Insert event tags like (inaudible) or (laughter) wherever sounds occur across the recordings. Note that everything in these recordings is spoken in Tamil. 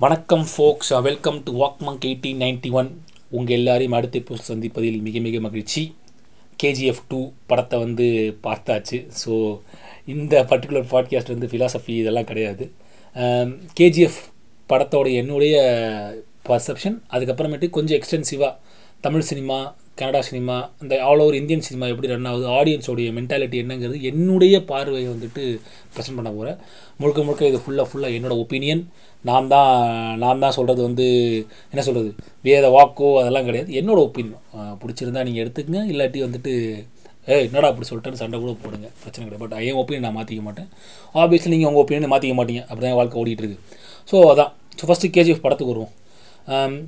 வணக்கம் folks welcome to walk monk eighteen ninety one உங்கள் எல்லாரையும் அடுத்த இப்போ சந்திப்பதில் மிக மிக மகிழ்ச்சி. கேஜிஎஃப் டூ படத்தை வந்து பார்த்தாச்சு. ஸோ இந்த பர்டிகுலர் பாட்காஸ்ட் வந்து ஃபிலாசபி இதெல்லாம் கிடையாது. கேஜிஎஃப் படத்தோட என்னுடைய பர்செப்ஷன் அதுக்கப்புறமேட்டு கொஞ்சம் எக்ஸ்டென்சிவாக தமிழ் சினிமா கனடா சினிமா இந்த ஆல் ஓவர் இந்தியன் சினிமா எப்படி ரன் ஆகுது ஆடியன்ஸோடைய மென்டாலிட்டி என்னங்கிறது என்னுடைய பார்வையை வந்துட்டு ப்ரெசென்ட் பண்ண போகிறேன் முழுக்க முழுக்க இது ஃபுல்லாக ஃபுல்லாக என்னோடய ஒப்பீனியன் நான் தான் நான் தான் சொல்கிறது வந்து என்ன சொல்கிறது வேத வாக்கோ அதெல்லாம் கிடையாது. என்னோடய ஒப்பீனியன். பிடிச்சிருந்தா நீங்கள் எடுத்துக்கங்க. இல்லாட்டி வந்துட்டு ஏ என்னடா அப்படி சொல்லிட்டேன்னு சண்டை கூட போடுங்க. பிரச்சனை கிடையாது. பட் என் ஒப்பீனியன் நான் மாற்றிக்க மாட்டேன். ஆப்வியஸ்லி நீங்கள் உங்கள் ஒப்பீனியன் மாற்றிக்க மாட்டீங்க. அப்படி தான் வாழ்க்கை ஓடிட்டுருக்கு ஸோ அதான். ஸோ ஃபஸ்ட்டு கேஜிஎஃப் படத்துக்கு வருவோம்.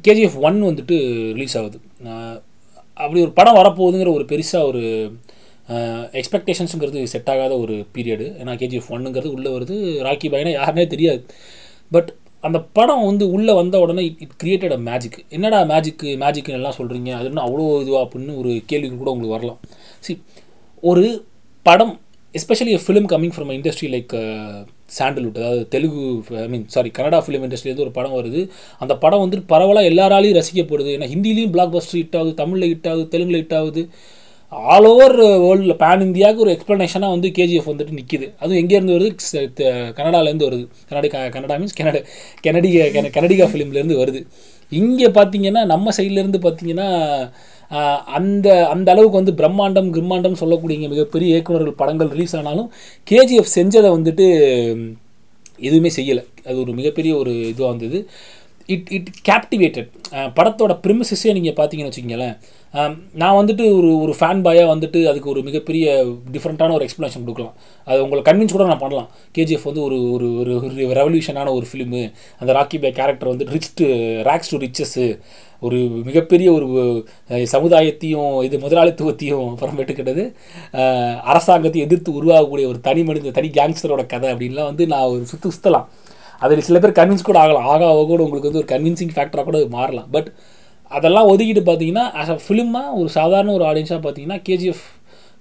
கேஜிஎஃப் ஒன் வந்துட்டு ரிலீஸ் ஆகுது. அப்படி ஒரு படம் வரப்போகுதுங்கிற ஒரு பெருசாக ஒரு எக்ஸ்பெக்டேஷன்ஸுங்கிறது செட் ஆகாத ஒரு பீரியடு ஏன்னா கேஜிஎஃப் ஒன்னுங்கிறது உள்ளே வருது. ராக்கி பாய்னா யாருனே தெரியாது. பட் அந்த படம் வந்து உள்ளே வந்த உடனே it it created a magic என்னடா மேஜிக்கு மேஜிக்னு எல்லாம் சொல்கிறீங்க அது என்ன அவ்வளோ இதுவாக அப்படின்னு ஒரு கேள்வி கூட உங்களுக்கு வரலாம். சி ஒரு படம் especially film coming from industry like Sandalwood அதாவது Telugu I mean sorry Kannada film இண்டஸ்ட்ரியிலேருந்து ஒரு படம் வருது. அந்த படம் வந்துட்டு பரவலாக எல்லாராலையும் ரசிக்கப்படுது. ஏன்னா ஹிந்திலையும் பிளாக் பஸ்டர் ஹிட் ஆகுது தமிழில் ஹிட் ஆகுது தெலுங்கில் ஹிட் ஆகுது. ஆல் ஓவர் வேர்ல்டில் பேன் இந்தியாவுக்கு ஒரு எக்ஸ்ப்ளனேஷனாக வந்து கேஜிஎஃப் வந்துட்டு நிற்கிது அதுவும் எங்கேருந்து வருது? கனடாலேருந்து வருது. கனடி கனடா மீன்ஸ் கெனடி கனடிக கனடிகா ஃபிலிம்லேருந்து வருது. இங்கே பார்த்தீங்கன்னா நம்ம சைட்லேருந்து பார்த்தீங்கன்னா அந்த அந்த அளவுக்கு வந்து பிரம்மாண்டம் கிரம்மாண்டம் சொல்லக்கூடிய மிகப்பெரிய இயக்குநர்கள் படங்கள் ரிலீஸ் ஆனாலும் கேஜிஎஃப் செஞ்சதை வந்துட்டு எதுவுமே செய்யலை. அது ஒரு மிகப்பெரிய ஒரு இதுவாக வந்தது. இட் இட் கேப்டிவேட்டட் படத்தோட ப்ரிமிசஸே நீங்கள் பார்த்தீங்கன்னு வச்சுக்கோங்களேன். நான் வந்துட்டு ஒரு ஒரு ஃபேன் பாயாக வந்துட்டு அதுக்கு ஒரு மிகப்பெரிய டிஃப்ரெண்ட்டான ஒரு எக்ஸ்ப்ளனேஷன் கொடுக்கலாம். அது உங்களை கன்வின்ஸ் கூட நான் பண்ணலாம். கேஜிஎஃப் வந்து ஒரு ஒரு ஒரு ஒரு ரெவல்யூஷனான ஒரு ஃபிலிமு அந்த ராக்கி பே கேரக்டர் வந்து rich to rags to riches ஒரு மிகப்பெரிய ஒரு சமுதாயத்தையும் இது முதலாளித்துவத்தையும் அப்புறமேட்டுக்கிட்டது அரசாங்கத்தையும் எதிர்த்து உருவாகக்கூடிய ஒரு தனி மனித தனி கேங்ஸ்டரோட கதை அப்படின்லாம் வந்து நான் ஒரு சுற்று சுற்றலாம் அதில் சில பேர் கன்வின்ஸ் கூட ஆகலாம். ஆக ஆக கூட உங்களுக்கு வந்து ஒரு கன்வின்சிங் ஃபேக்டராக கூட மாறலாம். பட் அதெல்லாம் ஒதுக்கிட்டு பார்த்தீங்கன்னா ஆஸ் அ ஃபிலிமாக ஒரு சாதாரண ஒரு ஆடியன்ஸாக பார்த்தீங்கன்னா KGF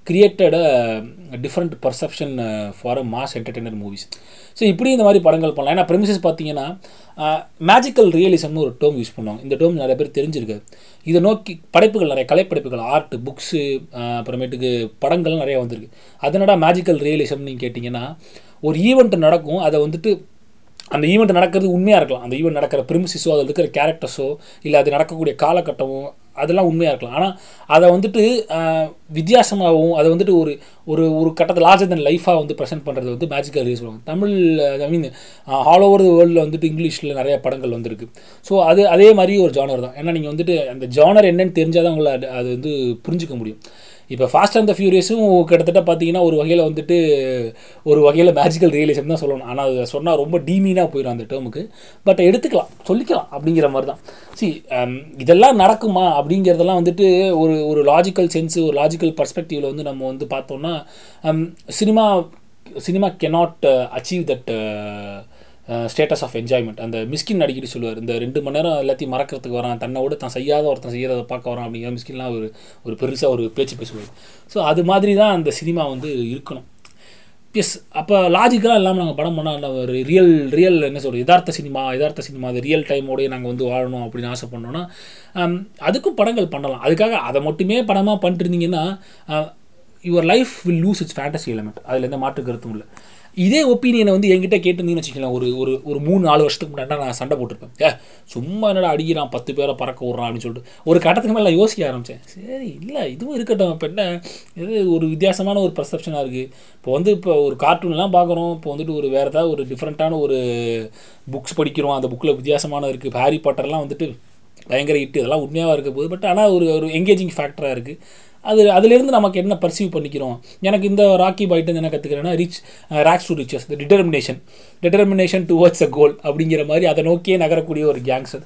created different perception for a mass entertainer movies so இப்படி இந்த மாதிரி படங்கள் பண்ணலாம். ஏன்னா ப்ரெமிசஸ் பார்த்தீங்கன்னா uh, மேஜிக்கல் ரியலிசம்னு ஒரு டேர்ம் யூஸ் பண்ணுவாங்க. இந்த டேர்ம் நிறைய பேர் தெரிஞ்சிருக்கு. இதை நோக்கி படைப்புகள் நிறைய கலைப்படைப்புகள் ஆர்ட் புக்ஸு uh, அப்புறமேட்டுக்கு படங்கள் நிறைய வந்திருக்கு. அதனடா மேஜிக்கல் ரியலிசம்னு கேட்டிங்கன்னா ஒரு ஈவெண்ட் நடக்கும். அதை வந்துட்டு அந்த ஈவெண்ட் நடக்கிறது உண்மையாக இருக்கலாம். அந்த ஈவெண்ட் நடக்கிற பிரிமிசிஸோ அதில் இருக்கிற கேரக்டர்ஸோ இல்லை அது நடக்கக்கூடிய காலகட்டமோ அதெல்லாம் உண்மையாக இருக்கலாம். ஆனால் அதை வந்துட்டு வித்தியாசமாகவும் அதை வந்துட்டு ஒரு ஒரு ஒரு கட்டத்தில் லார்ஜர் தன் லைஃபாக வந்து ப்ரெசென்ட் பண்ணுறது வந்து மேஜிக்கல் ரீஸ் பண்ணுவாங்க Tamil I mean all over the வேர்ல்டில் வந்துட்டு இங்கிலீஷில் நிறைய படங்கள் வந்திருக்கு. ஸோ அது அதே மாதிரி ஒரு ஜானர் தான். ஏன்னா நீங்கள் வந்துட்டு அந்த ஜானர் என்னன்னு தெரிஞ்சால் தான் உங்களை அது வந்து புரிஞ்சிக்க முடியும். இப்போ ஃபாஸ்ட் அண்ட் த ஃபியூரியஸும் கிட்டத்தட்ட பார்த்தீங்கன்னா ஒரு வகையில் வந்துட்டு ஒரு வகையில் மேஜிக்கல் ரியலிசம் தான் சொல்லணும். ஆனால் அதை சொன்னால் ரொம்ப டீமீனாக போயிடும் அந்த டேர்முக்கு பட் எடுத்துக்கலாம் சொல்லிக்கலாம் அப்படிங்கிற மாதிரி தான் சி um, இதெல்லாம் நடக்குமா அப்படிங்கிறதெல்லாம் வந்துட்டு ஒரு ஒரு லாஜிக்கல் சென்ஸு ஒரு லாஜிக்கல் பர்ஸ்பெக்டிவில் வந்து நம்ம வந்து பார்த்தோம்னா cinema cinema cannot achieve that status of enjoyment அந்த மிஸ்கின் அடிக்கடி சொல்லுவார் இந்த ரெண்டு மணி நேரம் எல்லாத்தையும் மறக்கிறதுக்கு வரான் தன்னை விட தான் செய்யாத ஒருத்தன் செய்யாத பார்க்க வரான் அப்படிங்கிற மிஸ்கின்லாம் ஒரு ஒரு பெருசாக ஒரு பேச்சு பேசுவார். ஸோ அது மாதிரி தான் அந்த சினிமா வந்து இருக்கணும். எஸ் அப்போ லாஜிக்கலாக இல்லாமல் நாங்கள் படம் பண்ணால் ஒரு ரியல் ரியல் என்ன சொல்கிறது யதார்த்த சினிமா யதார்த்த சினிமா அது ரியல் டைமோடய நாங்கள் வந்து வாழணும் அப்படின்னு ஆசைப்பட்டோன்னா அதுக்கும் படங்கள் பண்ணலாம். அதுக்காக அதை மட்டுமே படமாக பண்ணிட்டுருந்தீங்கன்னா your life will lose it's fantasy element அதில் எந்த மாற்று கருத்தும் இல்லை. இதே ஒப்பீனியனை வந்து என்கிட்ட கேட்டிருந்தீங்கன்னு வச்சுக்கலாம் ஒரு ஒரு ஒரு மூணு நாலு வருஷத்துக்கு முன்னாடி நான் சண்டை போட்டிருப்பேன். ஏ சும்மா என்னடா அடிக்கிறான் பத்து பேரை பறக்க விட்றான் அப்படின்னு சொல்லிட்டு. ஒரு கட்டத்துக்கு மேலே நான் யோசிக்க ஆரம்பித்தேன் சரி இல்லை இதுவும் இருக்கட்டும். இப்போ என்ன? இது ஒரு வித்தியாசமான ஒரு பர்செப்ஷனாக இருக்குது இப்போ வந்து இப்போ ஒரு கார்ட்டூன்லாம் பார்க்குறோம். இப்போ வந்துட்டு ஒரு வேறு ஏதாவது ஒரு டிஃப்ரெண்ட்டான ஒரு புக்ஸ் படிக்கிறோம். அந்த புக்கில் வித்தியாசமான இருக்குது இப்போ ஹாரி பாட்டர்லாம் வந்துட்டு பயங்கர ஹிட் இதெல்லாம் உண்மையாக இருக்க போகுது. பட் ஆனால் ஒரு ஒரு எங்கேஜிங் ஃபேக்டராக இருக்குது அது அதுலேருந்து நமக்கு என்ன பர்சீவ் பண்ணிக்கிறோம்? எனக்கு இந்த ராக்கி பாய்ட்டு என்ன கற்றுக்கிறேன்னா rich rags to riches determination determination towards a goal அப்படிங்கிற மாதிரி அதை நோக்கியே நகரக்கூடிய ஒரு கேங்ஸ்டர்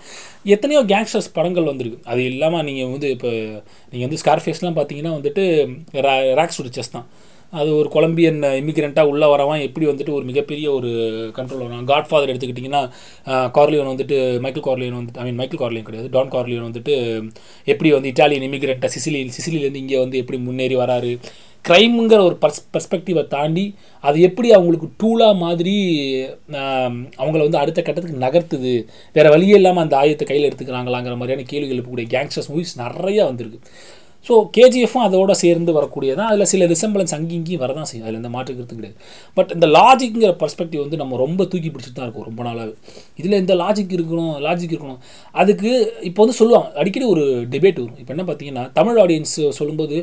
எத்தனையோ கேங்ஸ்டர்ஸ் படங்கள் வந்திருக்கு. அது இல்லாமல் நீங்கள் வந்து இப்போ நீங்கள் வந்து ஸ்கார்ஃபேஸ்லாம் பார்த்தீங்கன்னா வந்துட்டு ரேக்ஸ் டு ரிச்சஸ் தான். அது ஒரு கொலம்பியன் இமிக்ரெண்ட்டாக உள்ளே வரவன் எப்படி வந்துட்டு ஒரு மிகப்பெரிய ஒரு கண்ட்ரோல் வரும் காட் ஃபாதர் எடுத்துக்கிட்டிங்கன்னா கார்லியோன் வந்துட்டு மைக்கேல் கார்லியோன் வந்துட்டு ஐ மீன் மைக்கேல் கார்லியோன் கிடையாது. டான் கார்லியோன் வந்துட்டு எப்படி வந்து இட்டாலியன் இமிக்ரெண்ட்டை சிசிலி சிசிலிலேருந்து இங்கே வந்து எப்படி முன்னேறி வராரு? க்ரைமுங்கிற ஒரு பர்ஸ் பர்ஸ்பெக்டிவை தாண்டி அது எப்படி அவங்களுக்கு டூலாக மாதிரி அவங்கள வந்து அடுத்த கட்டத்துக்கு நகர்த்துது? வேறு வழியே இல்லாமல் அந்த ஆயத்தை கையில் எடுத்துக்கிறாங்களாங்கிற மாதிரியான கேள்விகள் இருக்கக்கூடிய கேங்ஸ்டர்ஸ் மூவிஸ் நிறையா வந்திருக்கு. ஸோ கேஜிஎஃப்பும் அதோட சேர்ந்து வரக்கூடியதான் அதில் சில ரிசம்பிளன்ஸ் அங்கேயும் வரதான் செய்யும். அதில் இந்த மாற்றுக்கிறது கிடையாது. பட் இந்த லாஜிக்ங்கிற பர்ஸ்பெக்டிவ் வந்து நம்ம ரொம்ப தூக்கி பிடிச்சிட்டு தான் இருக்கும் ரொம்ப நாளாகவே இதில் இந்த லாஜிக் இருக்கணும்? லாஜிக் இருக்கணும். அதுக்கு இப்போ வந்து சொல்லுவாங்க. அடிக்கடி ஒரு டிபேட் வரும். இப்போ என்ன பார்த்தீங்கன்னா தமிழ் ஆடியன்ஸ் சொல்லும்போது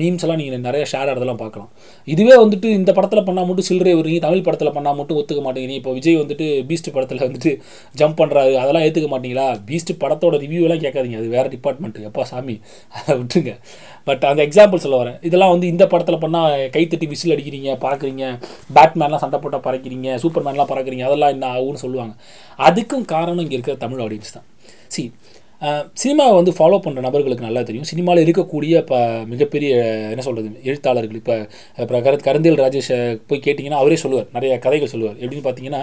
மீம்ஸ் எல்லாம் நீங்கள் நிறைய ஷேர் ஆகிறதெல்லாம் பார்க்கலாம். இதுவே வந்துட்டு இந்த படத்தில் பண்ணால் மட்டும் சில்லறை வருவீங்க தமிழ் படத்தில் பண்ணால் மட்டும் ஒத்துக்க மாட்டேங்கிறீங்க இப்போ விஜய் வந்துட்டு பீஸ்ட் படத்தில் வந்துட்டு ஜம்ப் பண்ணுறாரு அதெல்லாம் ஏற்றுக்க மாட்டீங்களா? பீஸ்ட் படத்தோட ரிவ்யூலாம் கேட்காதீங்க. அது வேறு டிபார்ட்மெண்ட்டு எப்பா சாமி? அதை விட்டுருங்க. பட் அந்த எக்ஸாம்பிள் சொல்ல வரேன். இதெல்லாம் வந்து இந்த படத்தில் பண்ணால் கைத்தட்டி விசில் அடிக்கிறீங்க பறக்குறீங்க. பேட்மேன்லாம் சண்டை போட்டால் பறக்கிறீங்க. சூப்பர்மேன்லாம் பறக்குறீங்க. அதெல்லாம் என்ன ஆகும்னு சொல்லுவாங்க. அதுக்கும் காரணம் இங்கே இருக்கிற தமிழ் ஆடியன்ஸ் தான். சி சினிமாவை வந்து ஃபாலோ பண்ணுற நபர்களுக்கு நல்லா தெரியும். சினிமாவில் இருக்கக்கூடிய இப்போ மிகப்பெரிய என்ன சொல்கிறது எழுத்தாளர்கள் இப்போ இப்போ கரு கருந்தியல் ராஜேஷை போய் கேட்டிங்கன்னா அவரே சொல்லுவார். நிறைய கதைகள் சொல்லுவார். எப்படின்னு பார்த்தீங்கன்னா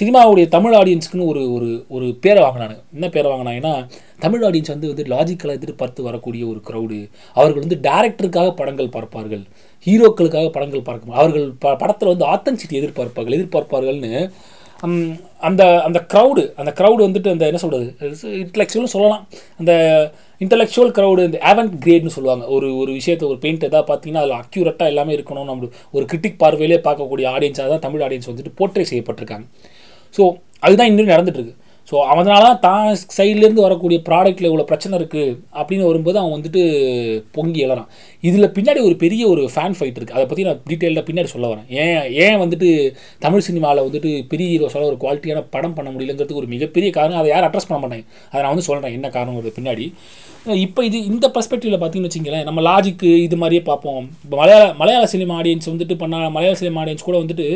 சினிமாவுடைய தமிழ் ஆடியன்ஸ்க்குன்னு ஒரு ஒரு ஒரு பேரை வாங்கினாங்க என்ன பேரை வாங்கினாங்கன்னா தமிழ் ஆடியன்ஸ் வந்து வந்து லாஜிக்கலாக எதிர்பார்த்து வரக்கூடிய ஒரு க்ரௌடு அவர்கள் வந்து டேரக்டருக்காக படங்கள் பார்ப்பார்கள். ஹீரோக்களுக்காக படங்கள் பார்க்க அவர்கள் ப படத்தில் வந்து ஆத்தன்சிட்டி எதிர்பார்ப்பார்கள் எதிர்பார்ப்பார்கள்னு அந்த அந்த க்ரௌடு அந்த க்ரௌடு வந்துட்டு அந்த என்ன சொல்கிறது இன்டலெக்சுவலும் சொல்லலாம். அந்த இன்டலெக்சுவல் க்ரௌடு இந்த ஆவன்ட் கிரேட்னு சொல்லுவாங்க. ஒரு ஒரு விஷயத்தை ஒரு பெயிண்ட் எதாவது பார்த்தீங்கன்னா அதில் அக்யூரட்டாக எல்லாமே இருக்கணும் நம்ம ஒரு கிரிட்டிக் பார்வையிலே பார்க்கக்கூடிய ஆடியன்ஸாக தான் தமிழ் ஆடியன்ஸ் வந்துட்டு போர்ட்ரே செய்யப்பட்டிருக்காங்க. ஸோ அதுதான் இன்னும் நடந்துட்டுருக்கு ஸோ அதனால தான் சைட்லேருந்து வரக்கூடிய ப்ராடக்ட்டில் இவ்வளோ பிரச்சனை இருக்குது அப்படின்னு வரும்போது அவன் வந்துட்டு பொங்கி எழறான். இதில் பின்னாடி ஒரு பெரிய ஒரு ஃபேன் ஃபைட் இருக்குது அதை பற்றி நான் டீட்டெயிலாக பின்னாடி சொல்ல வரேன். ஏன் ஏன் வந்துட்டு தமிழ் சினிமாவில் வந்துட்டு பெரிய ஹீரோஸால் ஒரு குவாலிட்டியான படம் பண்ண முடியலங்கிறதுக்கு ஒரு மிகப்பெரிய காரணம். அதை யாரும் அட்ரஸ் பண்ண மாட்டாங்க. அதை நான் வந்து சொல்கிறேன் என்ன காரணங்கிறது பின்னாடி. இப்போ இது இந்த பர்ஸ்பெக்டிவில் பார்த்தீங்கன்னு வச்சிங்களேன் நம்ம லாஜிக்கு இது மாதிரியே பார்ப்போம். இப்போ மலையாள மலையாள சினிமா ஆடியன்ஸ் வந்துட்டு பண்ண மலையாள சினிமா ஆடியன்ஸ் கூட வந்துட்டு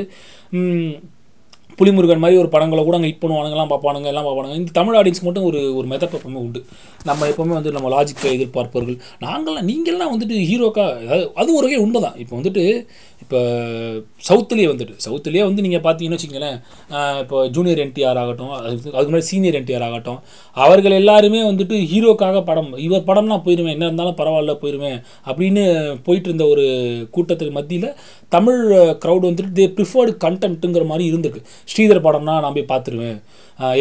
புலிமுருகன் மாதிரி ஒரு படங்களை கூட அங்கே ஹிட் பண்ணுவானுங்கலாம் பார்ப்பானுங்க எல்லாம் பார்ப்பானுங்க. இந்த தமிழ் ஆடியன்ஸ் மட்டும் ஒரு ஒரு மெதப் எப்பவுமே உண்டு. நம்ம எப்பவுமே வந்து நம்ம லாஜிக்கை எதிர்பார்ப்பவர்கள். நாங்கள்லாம் நீங்கள்லாம் வந்துட்டு ஹீரோக்கா அதாவது அது ஒரு வகை உண்மை தான் இப்போ வந்துட்டு இப்போ சவுத்துலேயே வந்துட்டு சவுத்துலேயே வந்து நீங்கள் பார்த்தீங்கன்னு வச்சுங்களேன் இப்போ ஜூனியர் என்டிஆர் ஆகட்டும் அதுக்கு அதுக்கு முன்னாடி சீனியர் என்டிஆர் ஆகட்டும் அவர்கள் எல்லாருமே வந்துட்டு ஹீரோக்காக படம் இவர் படம்லாம் போயிடுவேன் என்ன இருந்தாலும் பரவாயில்ல போயிடுவேன் அப்படின்னு போயிட்டு இருந்த ஒரு கூட்டத்துக்கு மத்தியில் தமிழ் க்ரௌட் வந்துட்டு தே ப்ரிஃபர்டு கண்டென்ட்டுங்கிற மாதிரி இருந்திருக்கு. ஸ்ரீதர் படம்னா நான் போய் பார்த்துருவேன்.